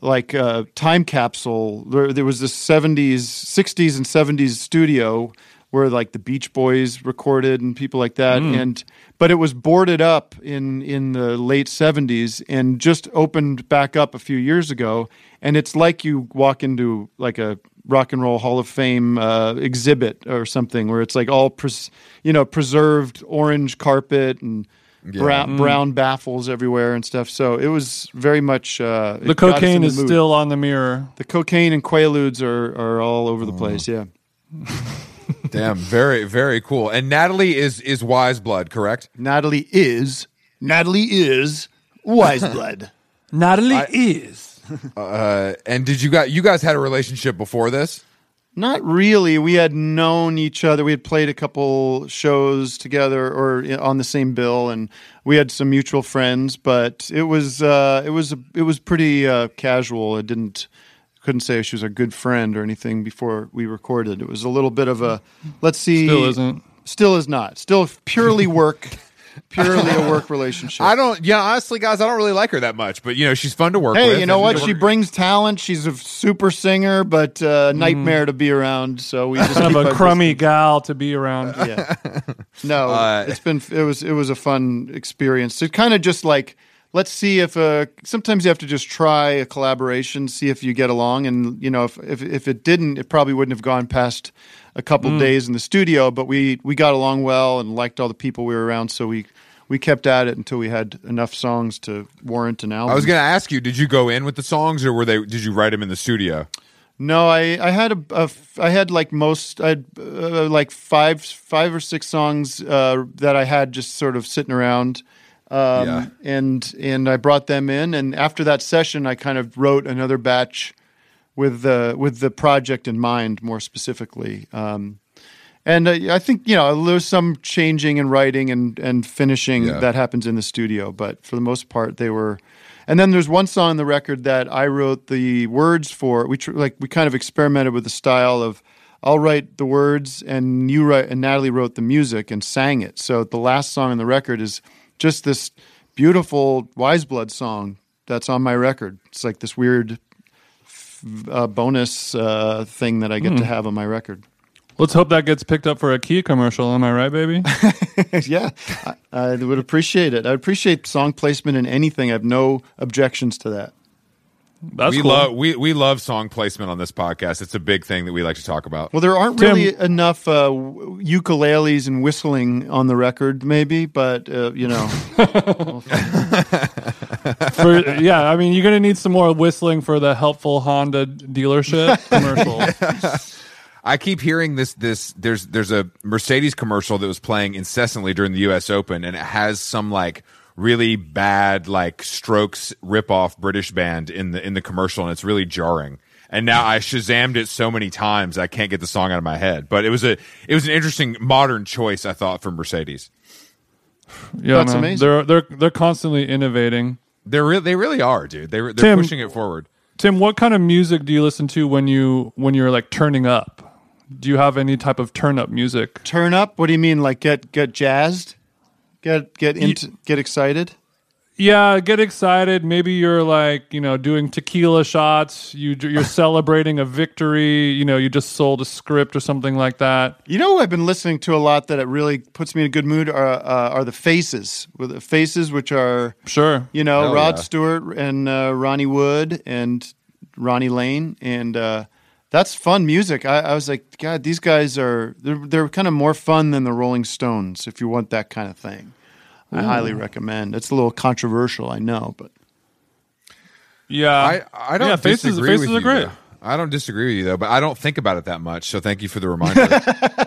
like uh, time capsule. There, there was this seventies, sixties, and seventies studio where like the Beach Boys recorded and people like that. And but it was boarded up in in the late seventies and just opened back up a few years ago. And it's like you walk into like a rock and roll hall of fame uh, exhibit or something where it's like all pres- you know preserved orange carpet and brown, brown baffles everywhere and stuff so it was very much uh, The got us in cocaine the is mood. still on the mirror. the cocaine and quaaludes are, are all over the place yeah [laughs] Damn, very very cool. And Natalie is is Wise Blood, correct? natalie is natalie is wise [laughs] blood. Natalie is. [laughs] Uh, and did you guys you guys had a relationship before this? Not really. We had known each other. We had played a couple shows together or on the same bill, and we had some mutual friends. But it was uh, it was it was pretty uh, casual. It didn't couldn't say she was a good friend or anything before we recorded. It was a little bit of a let's see. Still isn't. Still is not. Still purely work. [laughs] purely a work relationship. I don't. Yeah, honestly, guys, I don't really like her that much. But you know, she's fun to work with. Hey, you know what? She brings talent. She's a super singer, but uh, nightmare to be around. So we just Kind of a our crummy gal to be around. yeah. [laughs] No, Uh, it's been it was it was a fun experience. To kind of just like let's see if uh sometimes you have to just try a collaboration, see if you get along, and you know if if if it didn't, it probably wouldn't have gone past a couple Mm. days in the studio. But we we got along well and liked all the people we were around, so we. We kept at it until we had enough songs to warrant an album. I was going to ask you, did you go in with the songs, or were they? Did you write them in the studio? No, I, I had a, a I had like most I had uh, like five five or six songs uh, that I had just sort of sitting around, um, Yeah. and and I brought them in, and after that session, I kind of wrote another batch with the with the project in mind more specifically. Um, and uh, I think you know there's some changing and writing and and finishing Yeah. that happens in the studio, but for the most part they were. And then there's one song on the record that I wrote the words for. We tr- like we kind of experimented with the style of I'll write the words, and you write, and Natalie wrote the music and sang it. So the last song on the record is just this beautiful Wise Blood song that's on my record. It's like this weird uh, bonus uh, thing that I get to have on my record. Let's hope that gets picked up for a Kia commercial. Am I right, baby? [laughs] yeah, I, I would appreciate it. I appreciate song placement in anything. I have no objections to that. That's we cool. love we we love song placement on this podcast. It's a big thing that we like to talk about. Well, there aren't Tim- really enough uh, ukuleles and whistling on the record, maybe, but uh, you know, [laughs] For, yeah, I mean, you're gonna need some more whistling for the helpful Honda dealership [laughs] commercial. I keep hearing this this there's there's a Mercedes commercial that was playing incessantly during the US Open and it has some like really bad like Strokes rip-off British band in the in the commercial and it's really jarring. And now I shazammed it so many times I can't get the song out of my head. But it was a it was an interesting modern choice I thought from Mercedes. Yeah, That's man. amazing. They're they're they're constantly innovating. They're re- they really are, dude. They they're Tim- pushing it forward. Tim, what kind of music do you listen to when you when you're like turning up? Do you have any type of turn up music? turn up. What do you mean? Like get get jazzed, get get into get excited? Yeah, get excited. Maybe you're like, you know, doing tequila shots. You you're [laughs] celebrating a victory. You know, you just sold a script or something like that. You know, who I've been listening to a lot that it really puts me in a good mood are uh, are the Faces. With the Faces, which are Sure. you know Hell Rod yeah. Stewart and uh, Ronnie Wood and Ronnie Lane, and uh, that's fun music. I, I was like, God, these guys are they're they're kind of more fun than the Rolling Stones. If you want that kind of thing, I highly oh. recommend. It's a little controversial, I know, but Yeah. I I don't yeah, faces disagree faces with are you, great. though. I don't disagree with you though, but I don't think about it that much. So thank you for the reminder. [laughs]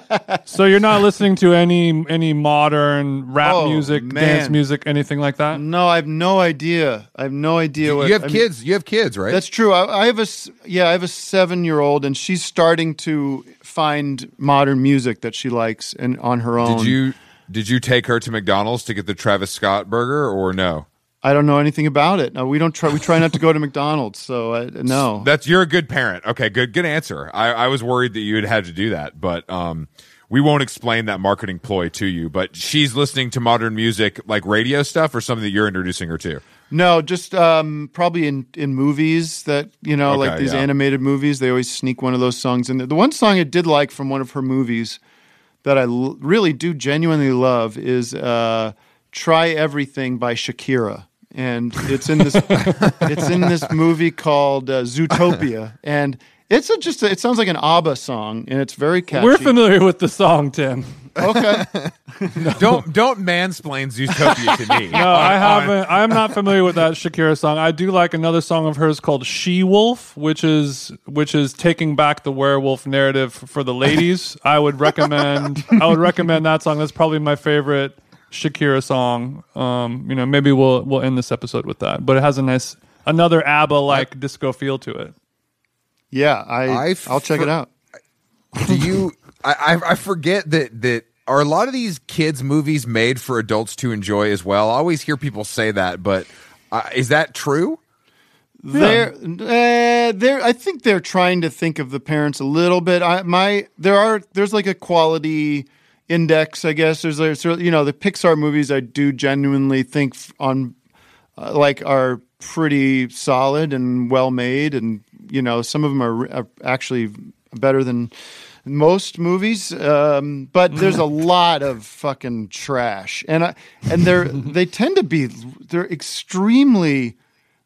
So you're not listening to any any modern rap Oh, music, man. dance music, anything like that? no, I have no idea. I have no idea what you have I mean- kids. You have kids, right? That's true. I, I have a s- yeah, I have a seven year old, and she's starting to find modern music that she likes and on her own. Did you did you take her to McDonald's to get the Travis Scott burger or no? I don't know anything about it. No, we don't try. We try not to go to McDonald's. So I, no. That's you're a good parent. Okay, good good answer. I, I was worried that you had had to do that, but um, we won't explain that marketing ploy to you. But she's listening to modern music like radio stuff or something that you're introducing her to. No, just um, probably in, in movies that you know, like these yeah. animated movies. They always sneak one of those songs in there. The one song I did like from one of her movies that I l- really do genuinely love is uh, "Try Everything" by Shakira, and it's in this [laughs] it's in this movie called uh, Zootopia, and it's a, just a, it sounds like an ABBA song, and it's very catchy. We're familiar with the song, Tim. Okay. [laughs] Don't don't mansplain Zootopia to me. [laughs] No, I haven't. I'm not familiar with that Shakira song. I do like another song of hers called "She Wolf," which is which is taking back the werewolf narrative for the ladies. I would recommend. I would recommend that song. That's probably my favorite Shakira song. Um, you know, maybe we'll we'll end this episode with that. But it has a nice another ABBA like disco feel to it. Yeah, I, I I'll check fr- it out. Do you? I, I I forget that that are a lot of these kids movies made for adults to enjoy as well. I always hear people say that, but uh, is that true? They're, uh. I think they're trying to think of the parents a little bit. I, my, there are, there's like a quality index, I guess. There's, there's, you know, the Pixar movies. I do genuinely think on, uh, like, are pretty solid and well made, and you know, some of them are, are actually better than most movies. Um, but there's a [laughs] lot of fucking trash, and I, and they're [laughs] they tend to be they're extremely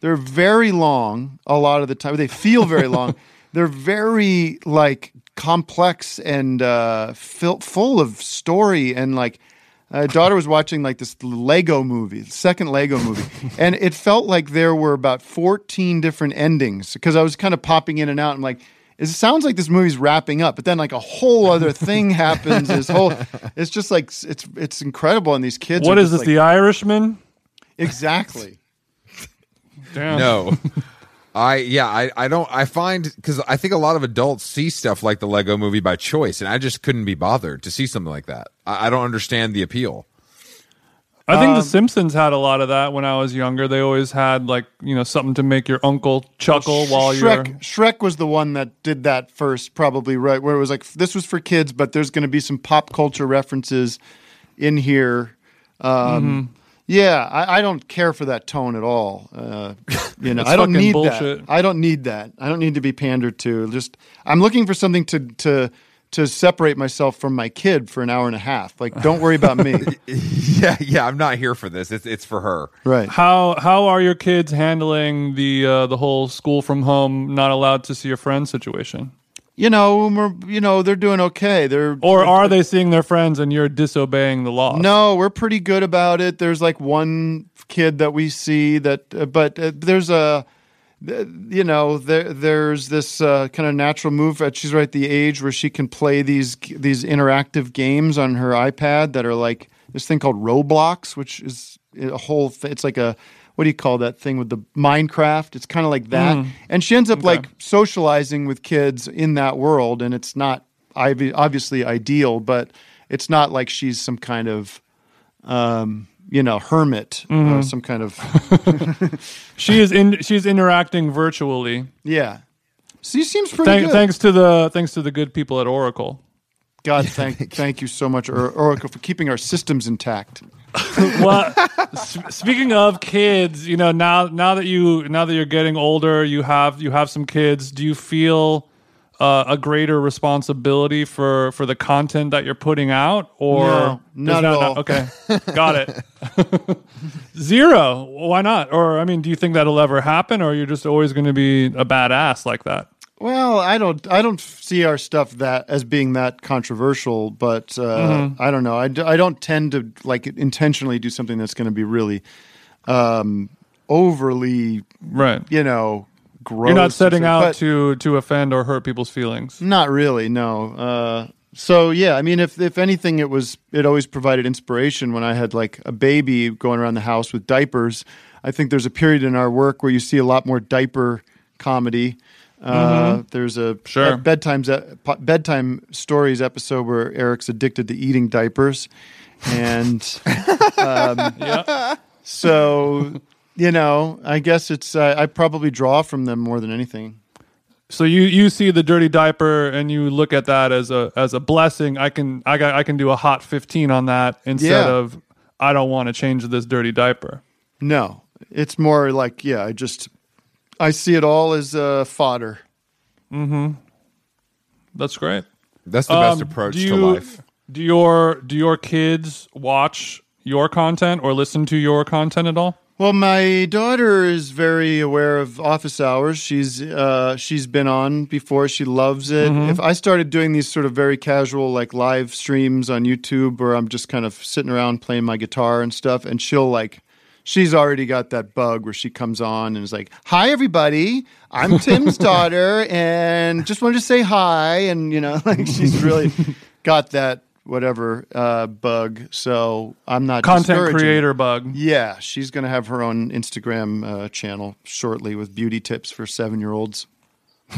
they're very long a lot of the time. They feel very long. [laughs] They're very like complex and uh, fill, full of story and like. My daughter was watching like this Lego movie, second Lego movie, and it felt like there were about 14 different endings because I was kind of popping in and out. I'm like, it sounds like this movie's wrapping up, but then like a whole other [laughs] thing happens. This whole, it's just like it's it's incredible, and these kids. What are is this? like- the Irishman? exactly? [laughs] Damn. No. I yeah I I don't I find because I think a lot of adults see stuff like the Lego Movie by choice, and I just couldn't be bothered to see something like that. I, I don't understand the appeal. I think Um, The Simpsons had a lot of that when I was younger. They always had like you know something to make your uncle chuckle while Shrek, you're. Shrek was the one that did that first, probably right, where it was like this was for kids, but there's going to be some pop culture references in here. Um, Mm-hmm. Yeah, I, I don't care for that tone at all. Uh, you know, [laughs] I don't need bullshit. that. I don't need that. I don't need to be pandered to. Just I'm looking for something to to to separate myself from my kid for an hour and a half. Like, don't worry about me. [laughs] yeah, yeah. I'm not here for this. It's it's for her. right. How how are your kids handling the uh, the whole school from home, not allowed to see your friends situation? You know, we're, you know, they're doing okay. They're Or are they seeing their friends and you're disobeying the law? No, we're pretty good about it. There's like one kid that we see that, uh, but uh, there's a, th- you know, there there's this uh, kind of natural move. That she's right at the age where she can play these these interactive games on her iPad that are like this thing called Roblox, which is a whole. Th- it's like a what do you call that thing with the Minecraft? It's kind of like that, and she ends up like socializing with kids in that world, and it's not obviously ideal, but it's not like she's some kind of um, you know hermit, uh, some kind of [laughs] She is in she's interacting virtually. yeah. She seems pretty Thank, good. thanks to the thanks to the good people at Oracle. God, [laughs] thank thank you so much, Oracle, for keeping our systems intact. [laughs] well, speaking of kids, you know now now that you now that you're getting older, you have you have some kids. Do you feel uh, a greater responsibility for for the content that you're putting out, or No, not at all. okay, [laughs] got it. [laughs] Zero. Why not? Or I mean, do you think that'll ever happen, or you're just always going to be a badass like that? Well, I don't I don't see our stuff that as being that controversial, but uh, I don't know. I, d- I don't tend to like intentionally do something that's going to be really um, overly, Right. you know, gross. You're not setting out to to offend or hurt people's feelings. Not really, no. Uh, so yeah, I mean, if if anything, it was it always provided inspiration when I had like a baby going around the house with diapers. I think there's a period in our work where you see a lot more diaper comedy. Uh, There's a Mm-hmm. Sure. a a, po- bedtime stories episode where Eric's addicted to eating diapers, and [laughs] Yeah. so you know, I guess it's uh, I probably draw from them more than anything. So you you see the dirty diaper and you look at that as a as a blessing. I can I got I can do a hot 15 on that instead Yeah. of I don't want to change this dirty diaper. No, it's more like yeah. I just I see it all as uh, fodder. That's great. That's the best Um, approach do to life. Do your do your kids watch your content or listen to your content at all? Well, my daughter is very aware of office hours. She's uh, she's been on before. She loves it. If I started doing these sort of very casual, like live streams on YouTube, where I'm just kind of sitting around playing my guitar and stuff, and she'll like, she's already got that bug where she comes on and is like, "Hi, everybody, I'm [laughs] Tim's daughter, and just wanted to say hi." And you know, [laughs] like she's really [laughs] got that whatever uh, bug. So I'm not Content creator bug. Yeah, she's going to have her own Instagram uh, channel shortly with beauty tips for seven year olds. [laughs]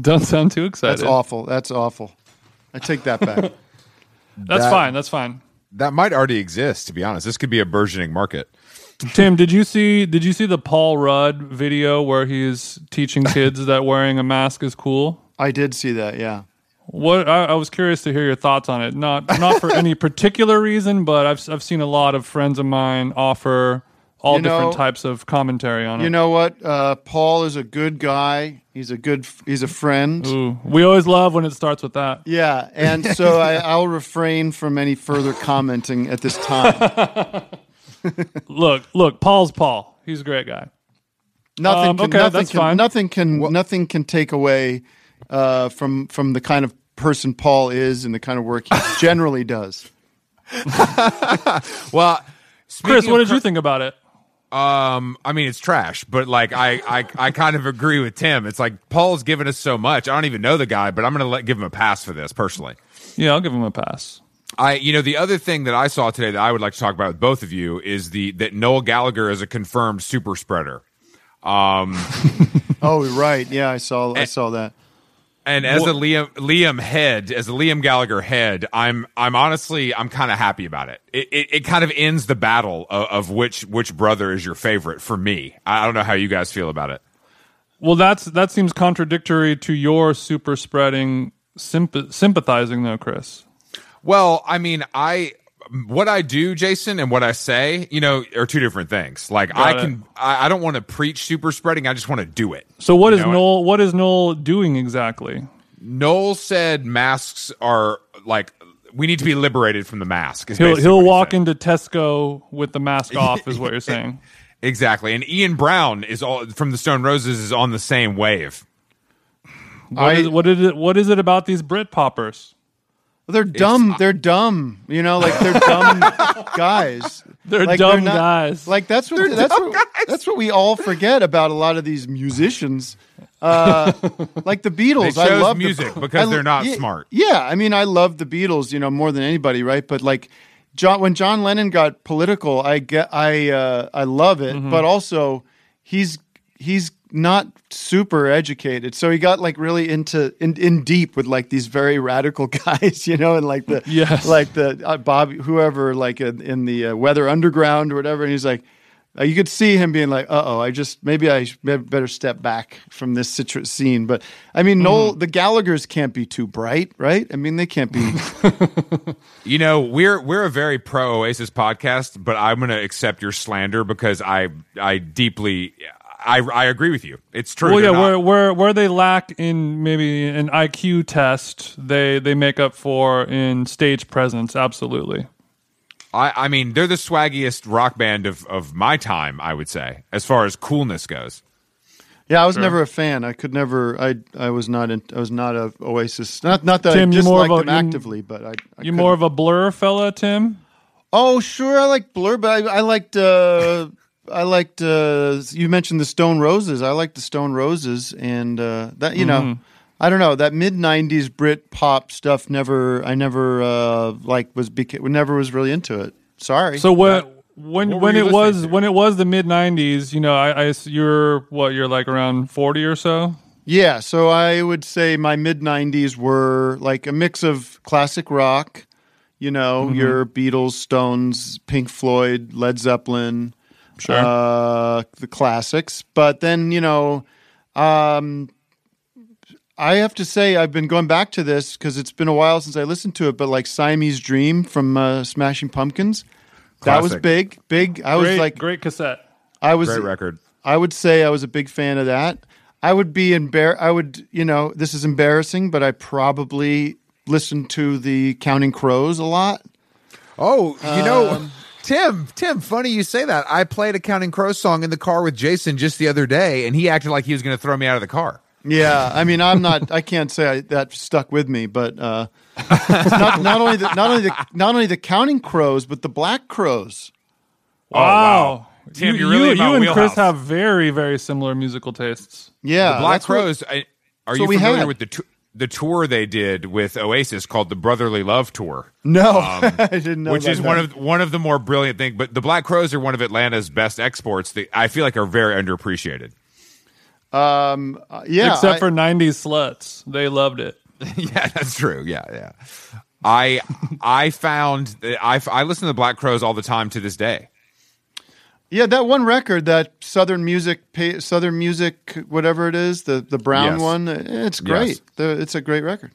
Don't sound too excited. That's awful. That's awful. I take that back. [laughs] That's That- fine. That's fine. That might already exist. To be honest, this could be a burgeoning market. Tim, did you see did you see the Paul Rudd video where he's teaching kids [laughs] that wearing a mask is cool? I did see that. Yeah. What I, I was curious to hear your thoughts on it. Not not for any [laughs] particular reason, but I've I've seen a lot of friends of mine offer all You know- different types of commentary on it. You know what? Uh, Paul is a good guy. He's a good. He's a friend. Ooh, we always love when it starts with that. Yeah, and so [laughs] I, I'll refrain from any further commenting at this time. [laughs] Look, look, Paul's Paul. He's a great guy. Nothing. Um, can, okay, nothing that's can, fine. Nothing can. nothing can take away uh, from from the kind of person Paul is and the kind of work he [laughs] generally does. [laughs] Well, Chris, what of did you think about it? Um, I mean, it's trash, but like, I, I, I kind of agree with Tim. It's like Paul's given us so much. I don't even know the guy, but I'm gonna let give him a pass for this personally. Yeah, I'll give him a pass. I, you know, the other thing that I saw today that I would like to talk about with both of you is the that Noel Gallagher is a confirmed super spreader. Um, [laughs] Oh, right. Yeah, I saw. I saw that. And as a Liam Liam head, as a Liam Gallagher head, I'm I'm honestly I'm kind of happy about it. It, it. it kind of ends the battle of, of which which brother is your favorite for me. I don't know how you guys feel about it. Well, that's that seems contradictory to your super spreading symp- sympathizing though, Chris. Well, I mean, I what I do, Jason, and what I say, you know, are two different things. Like Got I it. can, I, I don't want to preach super spreading. I just want to do it. So what You is know, Noel? What is Noel doing exactly? Noel said masks are like we need to be liberated from the mask. He'll he'll walk into Tesco with the mask [laughs] off, is what you're saying. exactly. And Ian Brown is all from the Stone Roses is on the same wave. What I- is, what is it? What is it about these Brit poppers? They're dumb. they're dumb. You know, like they're [laughs] dumb guys. They're Like, dumb not- guys. Like that's what that's what, that's what we all forget about a lot of these musicians. Uh, [laughs] like the Beatles, They I chose love the- music [laughs] because I- they're not yeah, smart. Yeah, I mean, I love the Beatles, you know, more than anybody, right? But like, John, when John Lennon got political, I get, I, uh, I love it, Mm-hmm. but also he's he's not super educated, so he got like really into in, in deep with like these very [laughs] radical guys, you know, and like the [laughs] Yes. like the uh, Bob whoever like in, in the uh, Weather Underground or whatever, and he's like. Uh, you could see him being like, "Uh oh, I just maybe I better step back from this situ- scene." But I mean, Noel, Mm-hmm. the Gallagher's can't be too bright, right? I mean, they can't be. [laughs] You know, we're we're a very pro Oasis podcast, but I'm going to accept your slander because I I deeply I I agree with you. It's true. well, yeah, not- where where where they lack in maybe an IQ test, they they make up for in stage presence. Absolutely. I, I mean, they're the swaggiest rock band of, of my time, I would say, as far as coolness goes. Yeah, I was never a fan. I could never. I I was not. In, I was not a Oasis. Not not that Tim, I you more disliked a- them you- actively, but I. I You more of a blur fella, Tim? Oh, sure. I like Blur, but I, I liked. Uh, I liked. Uh, you mentioned the Stone Roses. I liked the Stone Roses, and uh, that you Mm-hmm. know, I don't know that mid '90s Brit pop stuff. Never. I never uh, like was beca- never was really into it. Sorry. So what? When what when it was to? when it was the mid '90s, you know, I you're what you're like around forty or so. Yeah, so I would say my mid '90s were like a mix of classic rock, you know, Mm-hmm. your Beatles, Stones, Pink Floyd, Led Zeppelin, Sure. uh, the classics. But then you know, um, I have to say I've been going back to this because it's been a while since I listened to it. But like Siamese Dream from uh, Smashing Pumpkins, that was big, big. I was like, great cassette. I was Great record. I would say I was a big fan of that. I would be embar. I would, you know, this is embarrassing, but I probably listened to the Counting Crows a lot. Oh, you know, Um, Tim, Tim, funny you say that. I played a Counting Crows song in the car with Jason just the other day, and he acted like he was going to throw me out of the car. Yeah, I mean, I'm not. I can't say I, that stuck with me, but uh, [laughs] not, not only the, not only the not only the Counting Crows, but the Black Crowes. Oh, wow. Tim, you, you're really you, in you and Chris have very very similar musical tastes. Yeah, The Black that's what- Crows. I, are so you we familiar had- with the tou- the tour they did with Oasis called the Brotherly Love Tour? no, [laughs] I didn't know. which about is that. one of one of the more brilliant things. But the Black Crowes are one of Atlanta's best exports. That I feel like are very underappreciated. Uh, yeah, Except I- for '90s sluts, they loved it. [laughs] yeah, that's true. Yeah, yeah. I I found I I listen to the Black Crowes all the time to this day. Yeah, that one record, that Southern music, Southern music, whatever it is, the the brown Yes. one, it's great. Yes. The, it's a great record.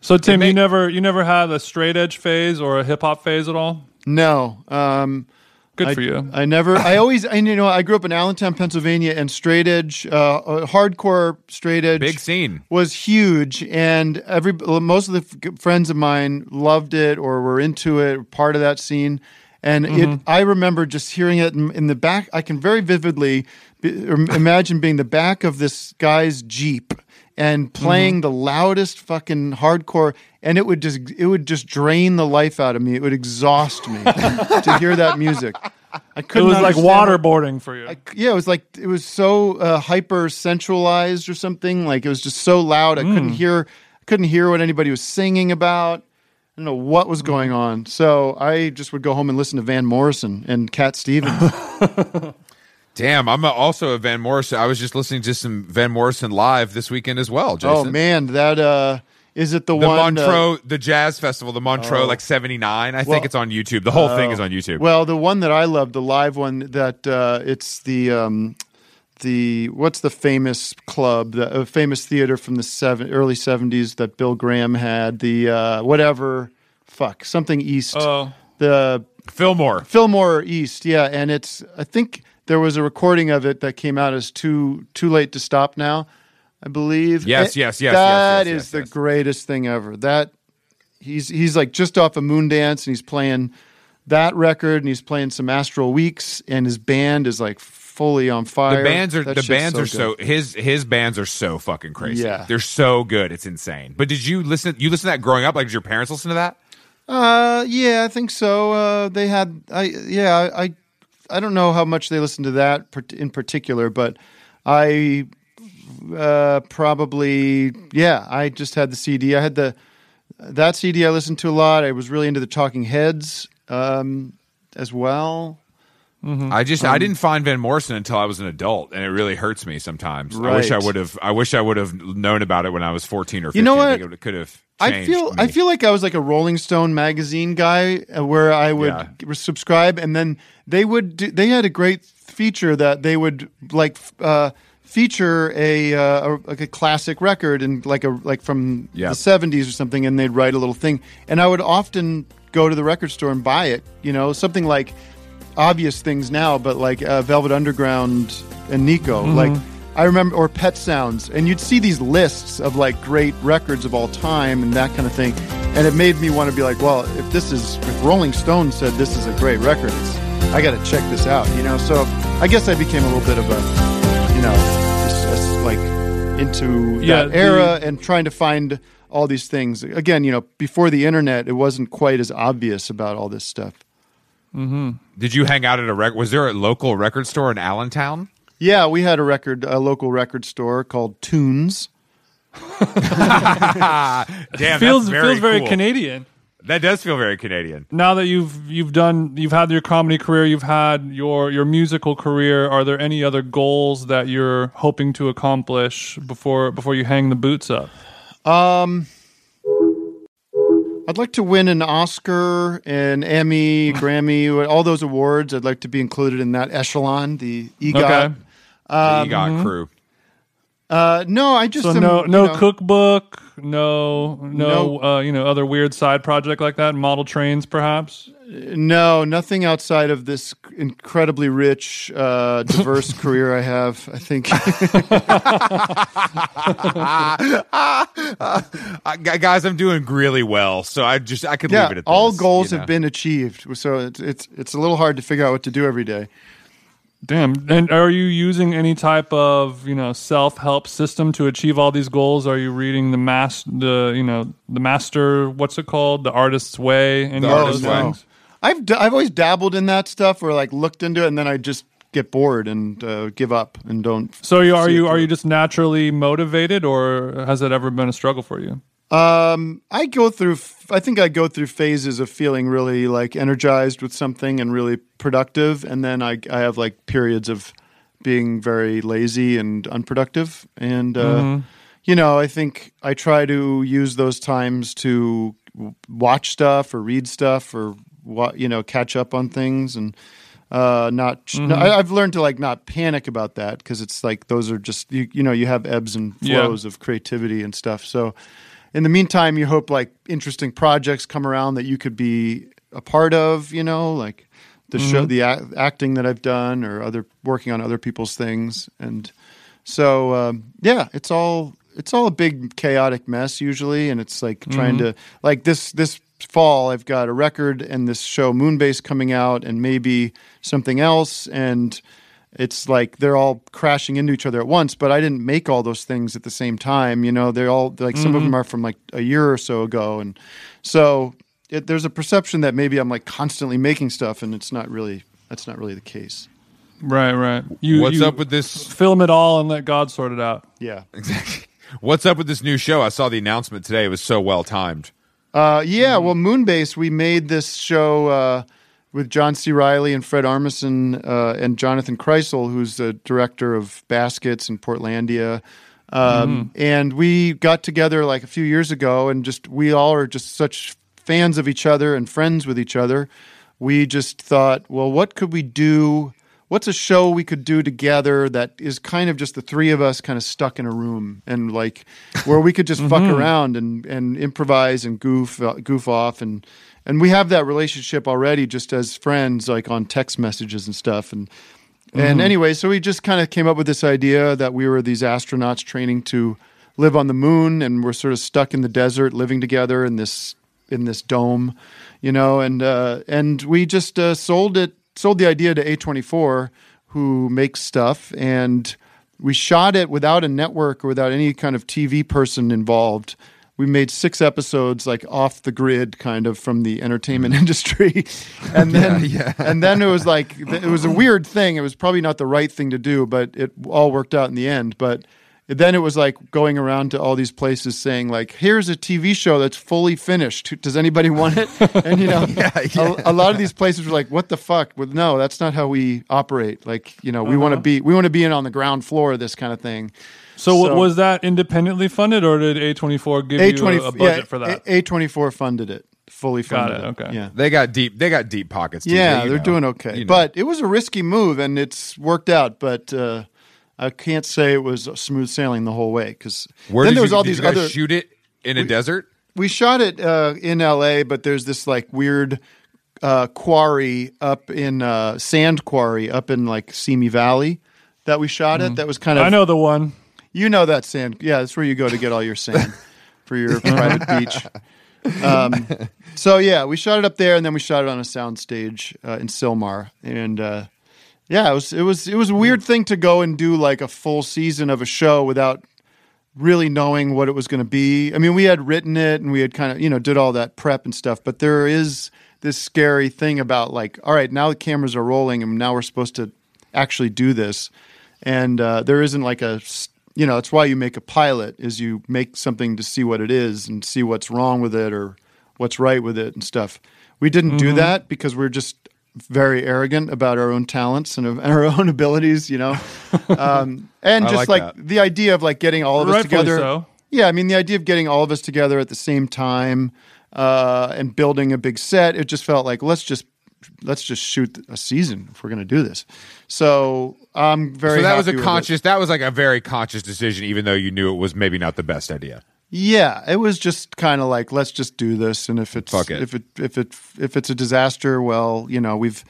So Tim, you never you never had a straight edge phase or a hip hop phase at all. No, um, Good I, for you. I never. I always. I you know. I grew up in Allentown, Pennsylvania, and straight edge, uh, uh, hardcore straight edge, Big scene. was huge, and every most of the f- friends of mine loved it or were into it, part of that scene. And it, mm-hmm. I remember just hearing it in, in the back. I can very vividly be, imagine being the back of this guy's jeep and mm-hmm. playing the loudest fucking hardcore, and it would just it would just drain the life out of me. It would exhaust me [laughs] to hear that music. I It couldn't. it was like understand what- waterboarding for you. I- yeah, it was like it was so uh, hyper centralized or something. Like it was just so loud, I couldn't mm. hear, couldn't hear what anybody was singing about. I don't know what was going on. So I just would go home and listen to Van Morrison and Cat Stevens. [laughs] Damn, I'm also a Van Morrison. I was just listening to some Van Morrison live this weekend as well. Jason. Oh man, that uh, is it the, the one uh, Montreux, the jazz festival, the Montreux, Oh. like '79. I Well- think it's on YouTube. The whole thing is on YouTube. Well, the one that I love, the live one that uh, it's the um, the what's the famous club, the uh, famous theater from the seven early seventies that Bill Graham had, the uh, whatever, fuck something East, Oh, the Fillmore. Fillmore East, yeah, and it's I think there was a recording of it that came out as too too late to stop now, I believe. Yes, Eh, yes, yes, That yes, yes, is yes, the greatest thing ever. That he's he's like just off a of Moondance and he's playing that record and he's playing some Astral Weeks and his band is like fully on fire. The bands are That the bands are so good. his his bands are so fucking crazy. Yeah. they're so good. It's insane. But did you listen? You listen to that growing up? Like, did your parents listen to that? Uh, yeah, I think so. Uh, they had, I yeah, I, I don't know how much they listened to that in particular, but I, uh, probably yeah, I just had the CD. I had the that CD. I listened to a lot. I was really into the Talking Heads, um, as well. I just Um, I didn't find Van Morrison until I was an adult, and it really hurts me sometimes. I wish I would have. I wish I would have known about it when I was fourteen or 15. You know what? it could have. I feel me. I feel like I was like a Rolling Stone magazine guy, uh, where I would Yeah. subscribe, and then they would do, they had a great feature that they would like uh, feature a, uh, a like a classic record and like a like from Yeah. the seventies or something, and they'd write a little thing, and I would often go to the record store and buy it. You know, something like obvious things now, but like uh, Velvet Underground and Nico, like. I remember, or Pet Sounds, and you'd see these lists of like great records of all time and that kind of thing, and it made me want to be like, well, if this is, if Rolling Stone said this is a great record, it's, I got to check this out, you know. So I guess I became a little bit of a, you know, just, just, like into Yeah, that the- era and trying to find all these things. Again, you know, before the internet, it wasn't quite as obvious about all this stuff. Mm-hmm. Did you hang out at a rec? Was there a local record store in Allentown? Yeah, we had a record, a local record store called Tunes. [laughs] Damn, feels that's very feels very cool. Canadian. That does feel very Canadian. Now that you've you've done you've had your comedy career, you've had your your musical career. Are there any other goals that you're hoping to accomplish before before you hang the boots up? Um, I'd like to win an Oscar, an Emmy, Grammy, [laughs] all those awards. I'd like to be included in that echelon, the EGOT. Okay. The EGOT crew. Uh, no, I just So am, no you no know, cookbook, no no, No. Uh, you know other weird side project like that. Model trains, perhaps. No, nothing outside of this incredibly rich, uh, diverse [laughs] career I have. I think. Uh, [laughs] gu- guys, I'm doing really well, so I just I could leave it at that. all this, goals you know? have been achieved. So it's, it's it's a little hard to figure out what to do every day. Damn. And are you using any type of you know self help system to achieve all these goals? Are you reading the mas the you know the master what's it called the artist's way? Any The Artist's those Way. things? I've d- I've always dabbled in that stuff, or like looked into it, and then I just get bored and uh, give up and don't. So you, are you are you just naturally motivated, or has it ever been a struggle for you? Um, I go through. I think I go through phases of feeling really like energized with something and really productive, and then I I have like periods of being very lazy and unproductive. And uh, you know, I think I try to use those times to watch stuff or read stuff or you know catch up on things and uh, not. no, I, I've learned to like not panic about that because it's like those are just you. You know, you have ebbs and Yeah. flows of creativity and stuff. So, in the meantime, you hope like interesting projects come around that you could be a part of. You know, like the show, the acting that I've done, or other working on other people's things, and so um, yeah, it's all it's all a big chaotic mess usually, and it's like trying to like this this fall I've got a record and this show Moonbase coming out, and maybe something else, and it's like they're all crashing into each other at once. But I didn't make all those things at the same time. You know, they're all like some of them are from like a year or so ago, and so it, there's a perception that maybe I'm like constantly making stuff, and it's not really that's not really the case. Right, right. You, What's you up with this? film it all and let God sort it out. Yeah. Exactly. [laughs] What's up with this new show? I saw the announcement today. It was so well timed. Uh, yeah, well, Moonbase, we made this show. Uh, with John C. Reilly and Fred Armisen uh, and Jonathan Krisel, who's the director of Baskets in Portlandia. Um, And we got together like a few years ago, and just we all are just such fans of each other and friends with each other. We just thought, well, what could we do? What's a show we could do together that is kind of just the three of us kind of stuck in a room and like where we could just fuck around and, and improvise and goof uh, goof off and and we have that relationship already just as friends like on text messages and stuff and and anyway so we just kind of came up with this idea that we were these astronauts training to live on the moon and we're sort of stuck in the desert living together in this in this dome you know and uh, and we just uh, sold it sold the idea to A24 who makes stuff and we shot it without a network or without any kind of TV person involved. We made six episodes like off the grid kind of from the entertainment mm. [laughs] industry. And then [laughs] yeah. and then it was like it was a weird thing. It was probably not the right thing to do but it all worked out in the end. But then it was like going around to all these places saying like here's a tv show that's fully finished does anybody want it [laughs] and you know A, a lot of these places were like what the fuck well, no that's not how we operate like you know we want to be we want to be in on the ground floor of this kind of thing So, So- was that independently funded, or did A24 give a20 you a, a budget for that? A- A24 funded it fully Got funded it, okay. yeah They got deep. They got deep pockets. too, yeah you they're know. doing okay You know. but it was a risky move and it's worked out but uh I can't say it was smooth sailing the whole way because then did there was you, all did these you guys other. shoot it in a desert? we shot it uh, in L.A., but there's this like weird uh, quarry up in uh, sand quarry up in like Simi Valley that we shot it. That was kind of I know the one. you know that sand. Yeah, that's where you go to get all your sand [laughs] for your private beach. Um, so yeah, we shot it up there, and then we shot it on a sound stage uh, in Sylmar, and uh, yeah, it was it was it was a weird thing to go and do like a full season of a show without really knowing what it was going to be. I mean, we had written it and we had kind of, you know, did all that prep and stuff, but there is this scary thing about like, all right, now the cameras are rolling and now we're supposed to actually do this. And uh, there isn't like a, you know, that's why you make a pilot is you make something to see what it is and see what's wrong with it or what's right with it and stuff. We didn't do that because we're just very arrogant about our own talents and of- [laughs] and our own abilities, you know. [laughs] Um, and just like like, the idea of like getting all of us together. so. Yeah, I mean the idea of getting all of us together at the same time uh, and building a big set. It just felt like let's just let's just shoot a season if we're going to do this. So I'm very. So that was a conscious. That was like a very conscious decision, even though you knew it was maybe not the best idea. Yeah, it was just kind of like let's just do this, and if it's Fuck it. if it if it if it's a disaster, well, you know we've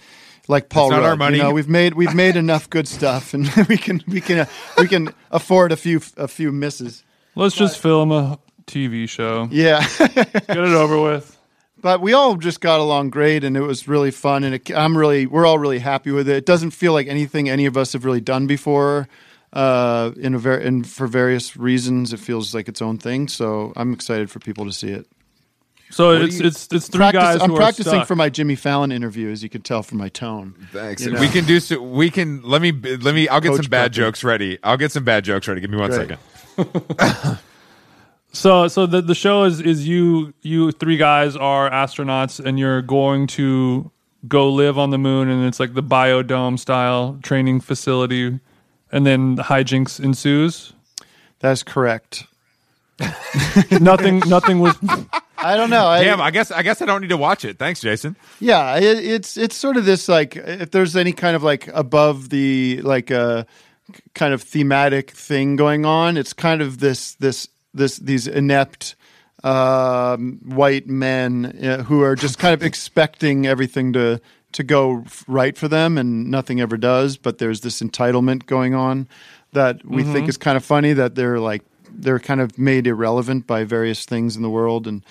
like Paul It's not our money. You know, we've made we've made enough good stuff, and [laughs] we can we can uh, we can afford a few a few misses. Let's just film a TV show. Yeah. [laughs] Get it over with. but we all just got along great and it was really fun and it, i'm really we're all really happy with it it doesn't feel like anything any of us have really done before uh, in a ver- and for various reasons it feels like its own thing so i'm excited for people to see it So do it's you- it's it's three Practice- guys. i'm who practicing are stuck. for my jimmy fallon interview as you can tell from my tone Thanks. You know. We can do. So, we can. Let me. Let me. I'll get Coach some bad Pepe. jokes ready. I'll get some bad jokes ready. Give me one Great. second. [laughs] So so the the show is is you you three guys are astronauts and you're going to go live on the moon and it's like the biodome style training facility and then the hijinks ensues. that's correct [laughs] nothing nothing was i don't know I, Damn. I guess. I guess I don't need to watch it. Thanks, Jason. Yeah, it, it's it's sort of this like if there's any kind of like above the like uh, kind of thematic thing going on, it's kind of this this this these inept um, white men uh, who are just kind of expecting everything to to go right for them, and nothing ever does. But there's this entitlement going on that we think is kind of funny that they're like they're kind of made irrelevant by various things in the world and.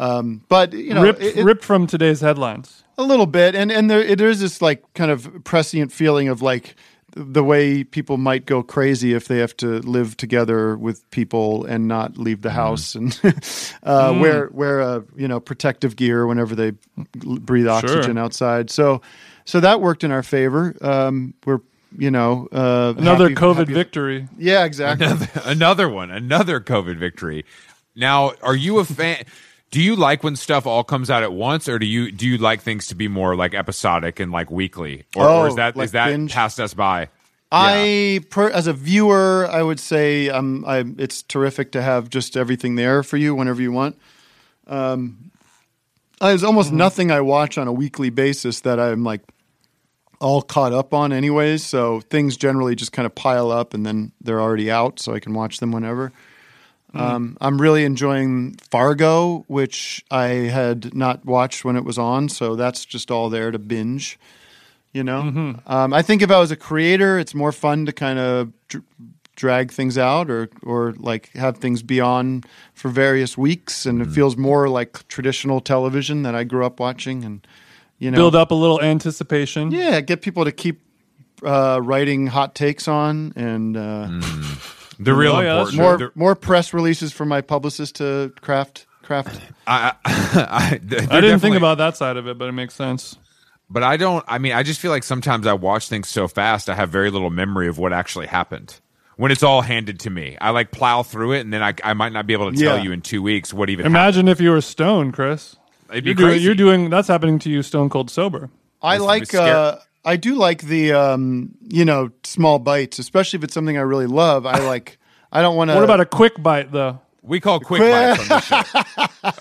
Um, but you know, ripped it- it- ripped from today's headlines. a little bit, and and there there is this like kind of prescient feeling of like the way people might go crazy if they have to live together with people and not leave the house and [laughs] uh, wear wear a you know protective gear whenever they breathe oxygen outside. So so that worked in our favor. Um, we're you know uh, Another happy- COVID happy- victory. Yeah, exactly. [laughs] Another, another one. Another COVID victory. Now, are you a fan? Do you like when stuff all comes out at once, or do you do you like things to be more like episodic and like weekly, or, Oh, or is that is like that binge? passed us by? I, per, as a viewer, I would say um, I, it's terrific to have just everything there for you whenever you want. Um, there's almost nothing I watch on a weekly basis that I'm like all caught up on, anyways. So things generally just kind of pile up, and then they're already out, so I can watch them whenever. Um, I'm really enjoying Fargo, which I had not watched when it was on, so that's just all there to binge. You know, um, I think if I was a creator, it's more fun to kind of dr- drag things out, or or like have things be on for various weeks, and it feels more like traditional television that I grew up watching, and you know, Build up a little anticipation. yeah, get people to keep uh, writing hot takes on, and uh, The real Oh, yeah, important. more the- more press releases for my publicist to craft craft. I, I, [laughs] I didn't think about that side of it, but it makes sense. But I don't. I mean, I just feel like sometimes I watch things so fast, I have very little memory of what actually happened. When it's all handed to me, I like plow through it, and then I, I might not be able to tell Yeah. you in two weeks what even. Imagine if you were stoned, Chris. happened. It'd be You're doing, crazy. you're doing that's happening to you stone cold sober. I This like uh, I do like the um, you know small bites, especially if it's something I really love. I [laughs] like. I don't want to. What about a quick bite though? We call quick bites on this show. [laughs]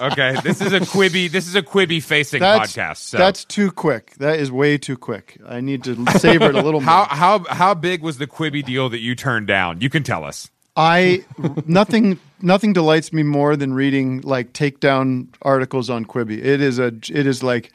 Okay, this is a Quibi. This is a Quibi facing that's, podcast. So. That's too quick. That is way too quick. I need to savor it a little [laughs] more. how how how big was the Quibi deal that you turned down? You can tell us. I nothing nothing delights me more than reading like takedown articles on Quibi. It is a it is like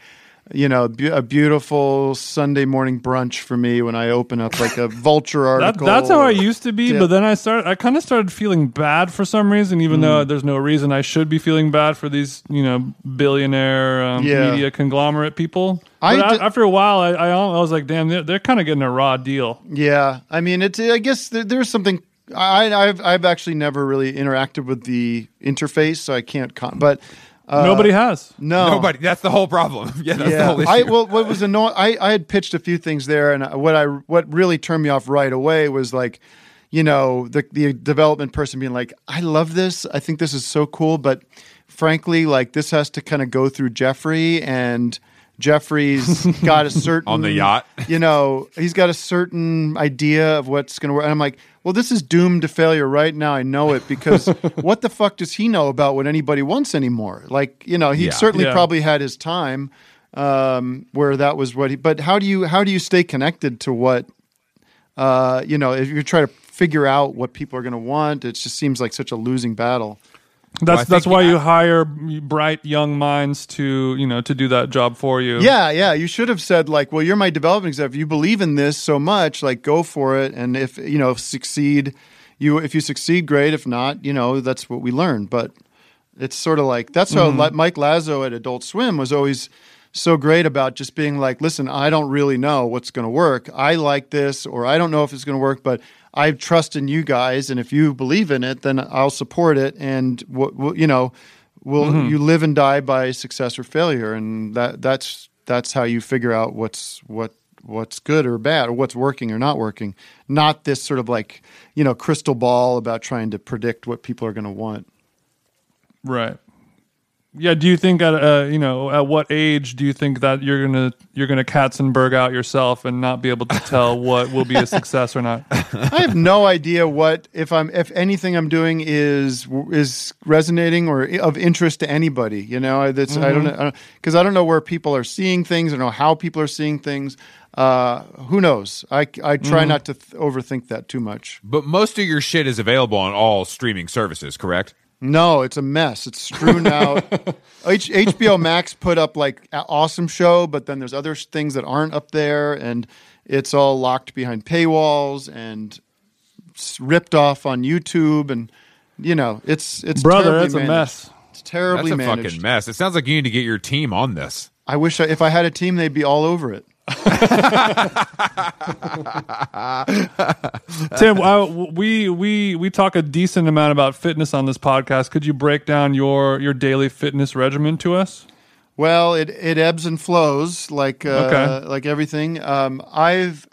you know a beautiful Sunday morning brunch for me when I open up like a vulture [laughs] That, article. that's how I used to be, Yeah. but then I started. I kind of started feeling bad for some reason, even Mm. though there's no reason I should be feeling bad for these, you know, billionaire um, Yeah. media conglomerate people. I But a- d- after a while, I, I, I was like, damn, they're, they're kind of getting a raw deal. Yeah, I mean, it's. I guess there, there's something. I, I've I've actually never really interacted with the interface, so I can't. Con- but uh, Nobody has. no, Nobody. That's the whole problem. [laughs] Yeah, that's the yeah, whole issue. I well, what was annoying? I, I had pitched a few things there, and what I what really turned me off right away was like, you know, the the development person being like, "I love this. I think this is so cool, but frankly, like this has to kind of go through Jeffrey and." Jeffrey's got a certain [laughs] On the yacht. You know, he's got a certain idea of what's going to work. And I'm like, well, this is doomed to failure right now. I know it because [laughs] what the fuck does he know about what anybody wants anymore? Like, you know, he Yeah. certainly Yeah. probably had his time um, where that was what he. But how do you how do you stay connected to what uh, you know? If you're trying to figure out what people are going to want, it just seems like such a losing battle. That's that's why you hire bright young minds to you know to do that job for you. Yeah, yeah. You should have said like, "Well, you're my development executive. You believe in this so much, like, go for it. And if you know succeed, you if you succeed, great. If not, you know that's what we learn. But it's sort of like that's how mm-hmm. like, Mike Lazzo at Adult Swim was always so great about just being like, "Listen, I don't really know what's going to work. I like this, or I don't know if it's going to work, but." I trust in you guys, and if you believe in it, then I'll support it. And what w- you know, will mm-hmm. you live and die by success or failure and that that's that's how you figure out what's what what's good or bad or what's working or not working not this sort of like you know crystal ball about trying to predict what people are going to want Right. Yeah. Do you think at uh, you know at what age do you think that you're gonna you're gonna Katzenberg out yourself and not be able to tell what will be a success or not? [laughs] i have no idea what if i'm if anything i'm doing is is resonating or of interest to anybody you know that's i don't know because I, don't know where people are seeing things i don't know how people are seeing things uh, who knows i i try not to th- overthink that too much but most of your shit is available on all streaming services, correct? No, it's a mess. It's strewn out. [laughs] H- HBO Max put up like an awesome show, but then there's other things that aren't up there, and it's all locked behind paywalls and ripped off on YouTube, and you know, it's it's Brother, terribly that's a mess. It's terribly That's a managed. fucking mess. It sounds like you need to get your team on this. I wish I, if I had a team, they'd be all over it. [laughs] Tim, I, we we we talk a decent amount about fitness on this podcast. Could you break down your your daily fitness regimen to us? Well, it it ebbs and flows like uh, Okay. like everything. Um, I've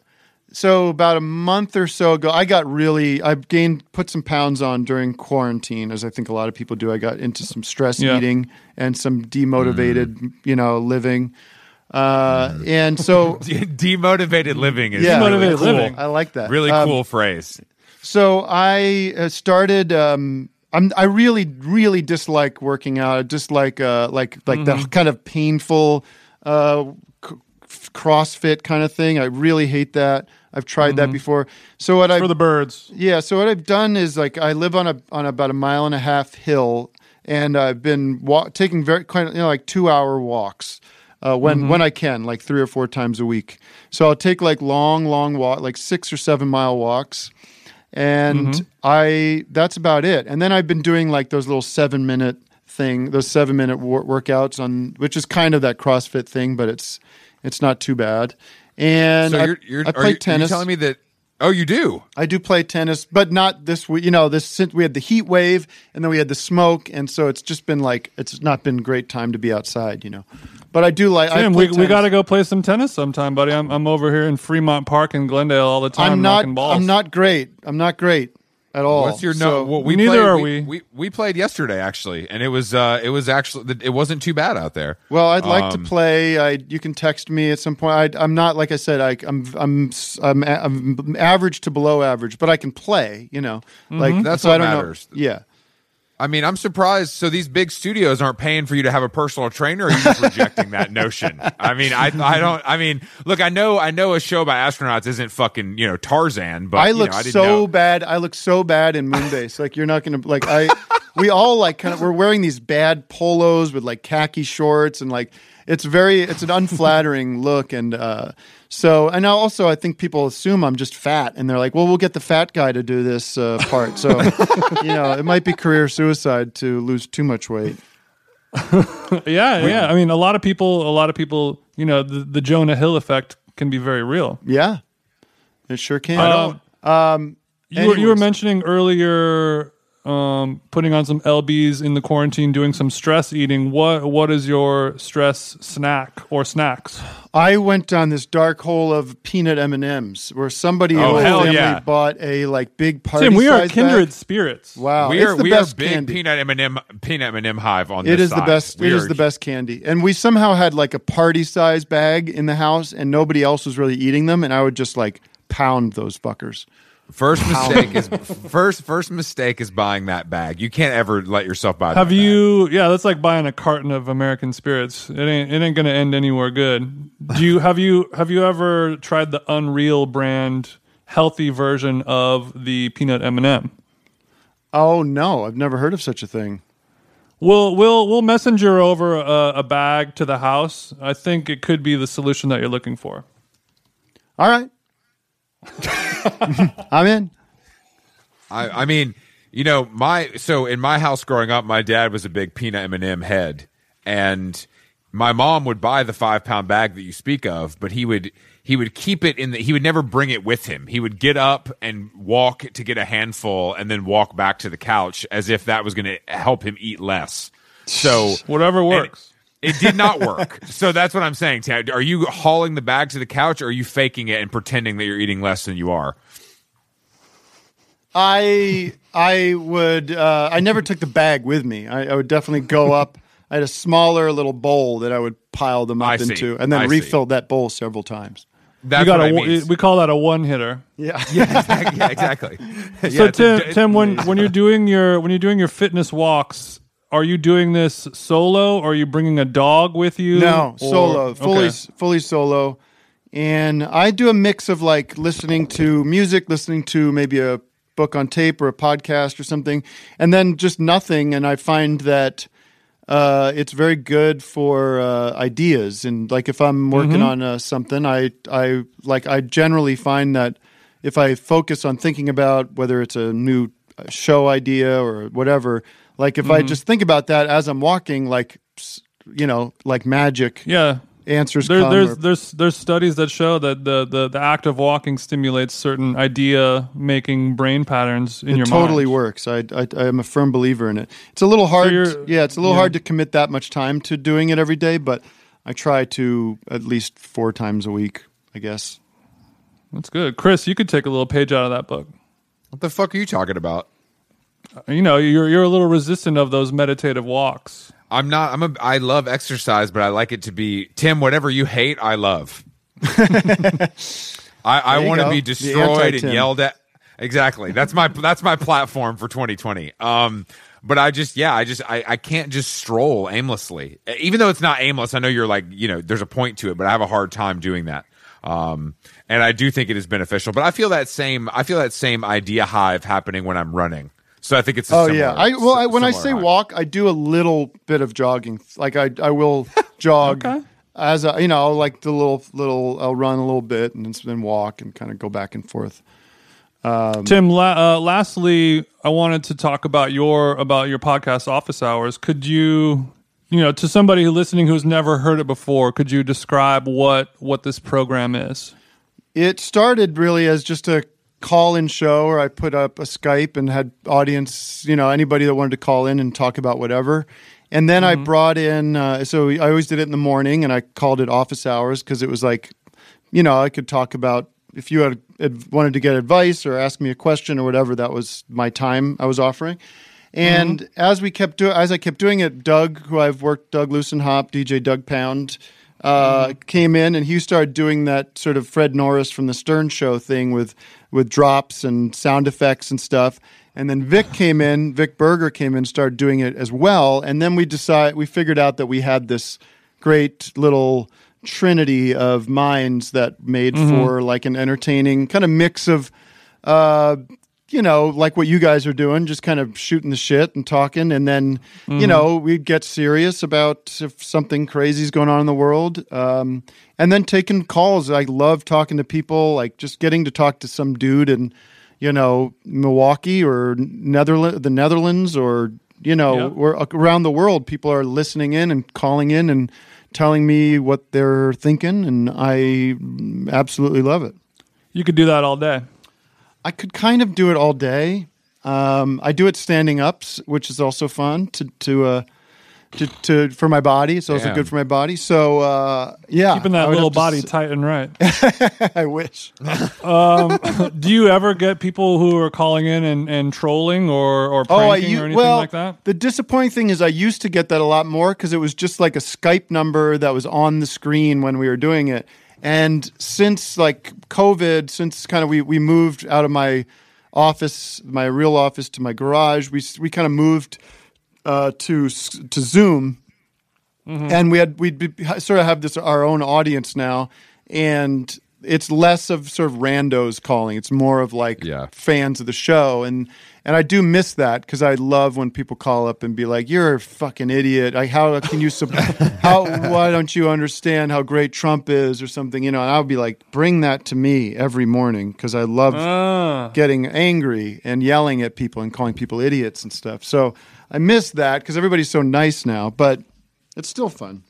So about a month or so ago, I got really I gained put some pounds on during quarantine, as I think a lot of people do. I got into some stress Yeah. eating and some demotivated, you know, living. Uh, and so [laughs] Demotivated living is Yeah. really Demotivated cool. living. I like that. Really Um, cool phrase. So I uh, started. Um, I'm, I really, really dislike working out. I dislike uh, like like Mm-hmm. the kind of painful uh, c- CrossFit kind of thing. I really hate that. I've tried that before. So what I Mm-hmm. For the birds. yeah, so what I've done is like I live on a on about a mile and a half hill, and I've been wa- taking very kind of you know like two hour walks uh, when when I can, like three or four times a week. So I'll take like long, long walk, like six or seven mile walks, and I that's about it. And then I've been doing like those little seven minute thing, those seven minute wor- workouts on, which is kind of that CrossFit thing, but it's it's not too bad. And So I, you're, you're, I are play you, tennis. Telling me that? Oh, you do. I do play tennis, but not this week. You know, this since we had the heat wave and then we had the smoke, and so it's just been like it's not been great time to be outside. You know, but I do like. I Tim, play we, we got to go play some tennis sometime, buddy. I'm, I'm over here in Fremont Park in Glendale all the time I'm not. balls. I'm not great. I'm not great at all. What's your So- no? Well, we Neither played, are we, we. we. Played yesterday actually, and it was uh, it was actually it wasn't too bad out there. Well, I'd like Um, to play. I you can text me at some point. I, I'm not like I said. I, I'm I'm I'm I'm average to below average, but I can play. You know, like Mm-hmm. That's so what I don't matters. Know. Yeah. I mean, I'm surprised. So these big studios aren't paying for you to have a personal trainer. Or are you just rejecting that notion? I mean, I I don't. I mean, look, I know I know a show about astronauts isn't fucking you know Tarzan, but I you look know, I so know. bad. I look so bad in Moonbase. like you're not gonna like I. We all like kind of we're wearing these bad polos with like khaki shorts and like it's very it's an unflattering [laughs] look and uh so and also I think people assume I'm just fat and they're like well we'll get the fat guy to do this uh, part so [laughs] you know it might be career suicide to lose too much weight. [laughs] Yeah, yeah. I mean, a lot of people, a lot of people, you know, the, the Jonah Hill effect can be very real. Yeah, it sure can. Um, um, you, were, you were mentioning earlier um, putting on some lbs in the quarantine, doing some stress eating. What what is your stress snack or snacks? I went down this dark hole of peanut M and M's, where somebody in Oh, my family yeah. bought a like big party. Tim, we are kindred bag. spirits. Wow, we it's are the we are best big candy. peanut M and M peanut M and M hive on It this is the side. best. We It is are- the best candy, and we somehow had like a party size bag in the house, and nobody else was really eating them, and I would just like pound those fuckers. First mistake is [laughs] first first mistake is buying that bag. You can't ever let yourself buy. Have that you? Yeah, that's like buying a carton of American spirits. It ain't. It ain't gonna end anywhere good. Do you have you have you ever tried the Unreal brand healthy version of the peanut M and m Oh no, I've never heard of such a thing. We'll we'll we'll messenger over a, a bag to the house. I think it could be the solution that you're looking for. All right, [laughs] I'm in. I, I mean, you know, my so in my house growing up, my dad was a big peanut M and m head, and my mom would buy the five pound bag that you speak of, but he would he would keep it in the he would never bring it with him. He would get up and walk to get a handful, and then walk back to the couch as if that was going to help him eat less. So Whatever works. It did not work. [laughs] so that's what I'm saying, Tad. Are you hauling the bag to the couch or are you faking it and pretending that you're eating less than you are? I I would. Uh, I never took the bag with me. I, I would definitely go [laughs] up. I had a smaller little bowl that I would pile them up I see. into, and then I see. refilled that bowl several times. That's You got what a I mean. we call that a one hitter. Yeah. [laughs] yeah, exactly. Yeah, exactly. So Yeah, Tim, a- Tim, when when you're doing your when you're doing your fitness walks, are you doing this solo? or Are you bringing a dog with you? No, Or- solo, fully Okay. fully solo. And I do a mix of like listening to music, listening to maybe a book on tape or a podcast or something, and then just nothing. And I find that uh, it's very good for uh, ideas. And like if I'm working on uh, something, I I like I generally find that if I focus on thinking about whether it's a new uh, show idea or whatever, like if I mm-hmm. just think about that as I'm walking, like you know, like magic, Yeah. answers There, come. there's or- there's there's studies that show that the, the, the act of walking stimulates certain idea making brain patterns in it your totally mind. Totally works. I, I I am a firm believer in it. It's a little hard. you're- yeah, it's a little yeah. hard to commit that much time to doing it every day, but I try to at least four times a week. I guess. That's good. Chris, you could take a little page out of that book. What the fuck are you talking about? You know, you're you're a little resistant of those meditative walks. I'm not. I'm a. I love exercise, but I like it to be Tim. Whatever you hate, I love. [laughs] I, I want to be destroyed and yelled at. Exactly. That's my that's my platform for 2020. Um, but I just yeah, I just I, I can't just stroll aimlessly. Even though it's not aimless, I know you're like you know there's a point to it, but I have a hard time doing that. Um, and I do think it is beneficial. But I feel that same I feel that same idea hive happening when I'm running. So I think it's a Oh similar- yeah, I well I, when I say hive. walk, I do a little bit of jogging. Like I I will [laughs] jog Okay. as a, you know like the little little I'll run a little bit and then walk and kind of go back and forth. Tim, la- uh, lastly, I wanted to talk about your about your podcast, Office Hours. Could you, you know, to somebody who listening who's never heard it before, could you describe what what this program is? It started really as just a call-in show where I put up a Skype and had audience, you know, anybody that wanted to call in and talk about whatever. And then I brought in, uh, so I always did it in the morning, and I called it office hours because it was like, you know, I could talk about if you had, had wanted to get advice or ask me a question or whatever. That was my time I was offering. And as we kept doing, as I kept doing it, Doug, who I've worked, Doug Lussenhop, DJ Doug Pound, uh, came in and he started doing that sort of Fred Norris from the Stern Show thing with with drops and sound effects and stuff. And then Vic came in, Vic Berger came in, started doing it as well. And then we decided, we figured out that we had this great little trinity of minds that made for like an entertaining kind of mix of uh, you know, like what you guys are doing, just kind of shooting the shit and talking. And then, you know, we'd get serious about if something crazy is going on in the world. Um, and then taking calls. I love talking to people, like just getting to talk to some dude in, you know, Milwaukee or Netherlands, the Netherlands or, you know, Yep. or around the world. People are listening in and calling in and telling me what they're thinking. And I absolutely love it. You could do that all day. I could kind of do it all day. Um, I do it standing up, which is also fun to to uh, to, to for my body. So It's also Damn. good for my body. So uh, yeah, Keeping that little body s- tight and right. [laughs] I wish. [laughs] do you ever get people who are calling in and, and trolling or or Oh, I pranking or anything well, like that? the disappointing thing is I used to get that a lot more because it was just like a Skype number that was on the screen when we were doing it. And since like COVID, since kind of we we moved out of my office, my real office, to my garage, we we kind of moved uh, to to Zoom, and we had we sort of have this our own audience now, and it's less of sort of randos calling. It's more of like Yeah. fans of the show, and and I do miss that because I love when people call up and be like, "You're a fucking idiot! Like, how can you? Sup- [laughs] how? Why don't you understand how great Trump is, or something? You know?" And I would be like, "Bring that to me every morning because I love Ah. getting angry and yelling at people and calling people idiots and stuff." So I miss that because everybody's so nice now, but it's still fun.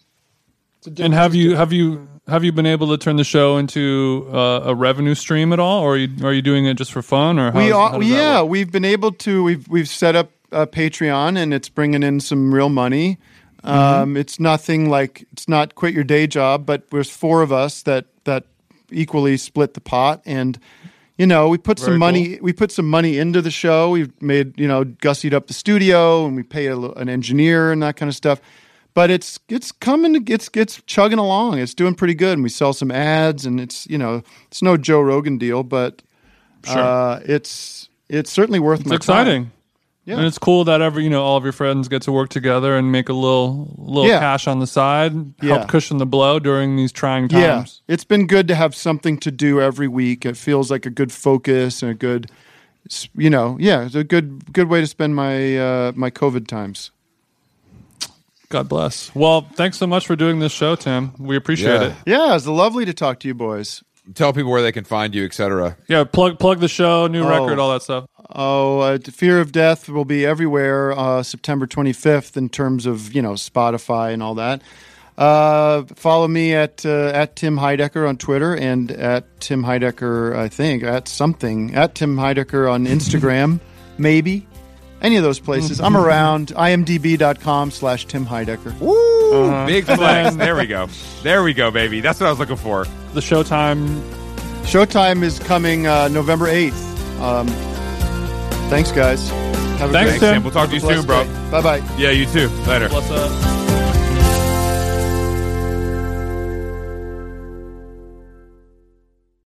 It's a And have you have you have you been able to turn the show into uh, a revenue stream at all, or are you are you doing it just for fun, or how we yeah, we've been able to. We've we've set up a Patreon, and it's bringing in some real money. Mm-hmm. Um, it's nothing like it's not quit your day job, but there's four of us that that equally split the pot, and you know we put Very some money. We put some money into the show. We've made you know gussied up the studio, and we pay a, an engineer and that kind of stuff. But it's it's coming. It's it's chugging along. It's doing pretty good, and we sell some ads, and it's you know it's no Joe Rogan deal, but Sure. uh, it's it's certainly worth It's my exciting. time. Yeah. And it's cool that every you know all of your friends get to work together and make a little little Yeah. cash on the side, Yeah. help cushion the blow during these trying times Yeah, it's been good to have something to do every week. It feels like a good focus and a good, you know, yeah, it's a good good way to spend my uh, my COVID times. God bless. Well, thanks so much for doing this show, Tim. We appreciate Yeah. it. Yeah, it's lovely to talk to you boys. Tell people where they can find you, etc. Yeah, plug plug the show, new Oh. record, all that stuff. Oh, uh, Fear of Death will be everywhere uh, September 25th in terms of you know Spotify and all that. Uh, follow me at uh, at Tim Heidecker on Twitter and at Tim Heidecker, I think at something at Tim Heidecker on Instagram, [laughs] maybe any of those places. I'm around. imdb.com slash Tim Heidecker. Woo! Big flex. there we go. There we go, baby. That's what I was looking for. The Showtime Showtime is coming uh, November eighth. Um, thanks, guys. Have a Thanks, great Tim. Tim. We'll talk to you soon, bro. Bye bye. Yeah, you too. Later. What's up?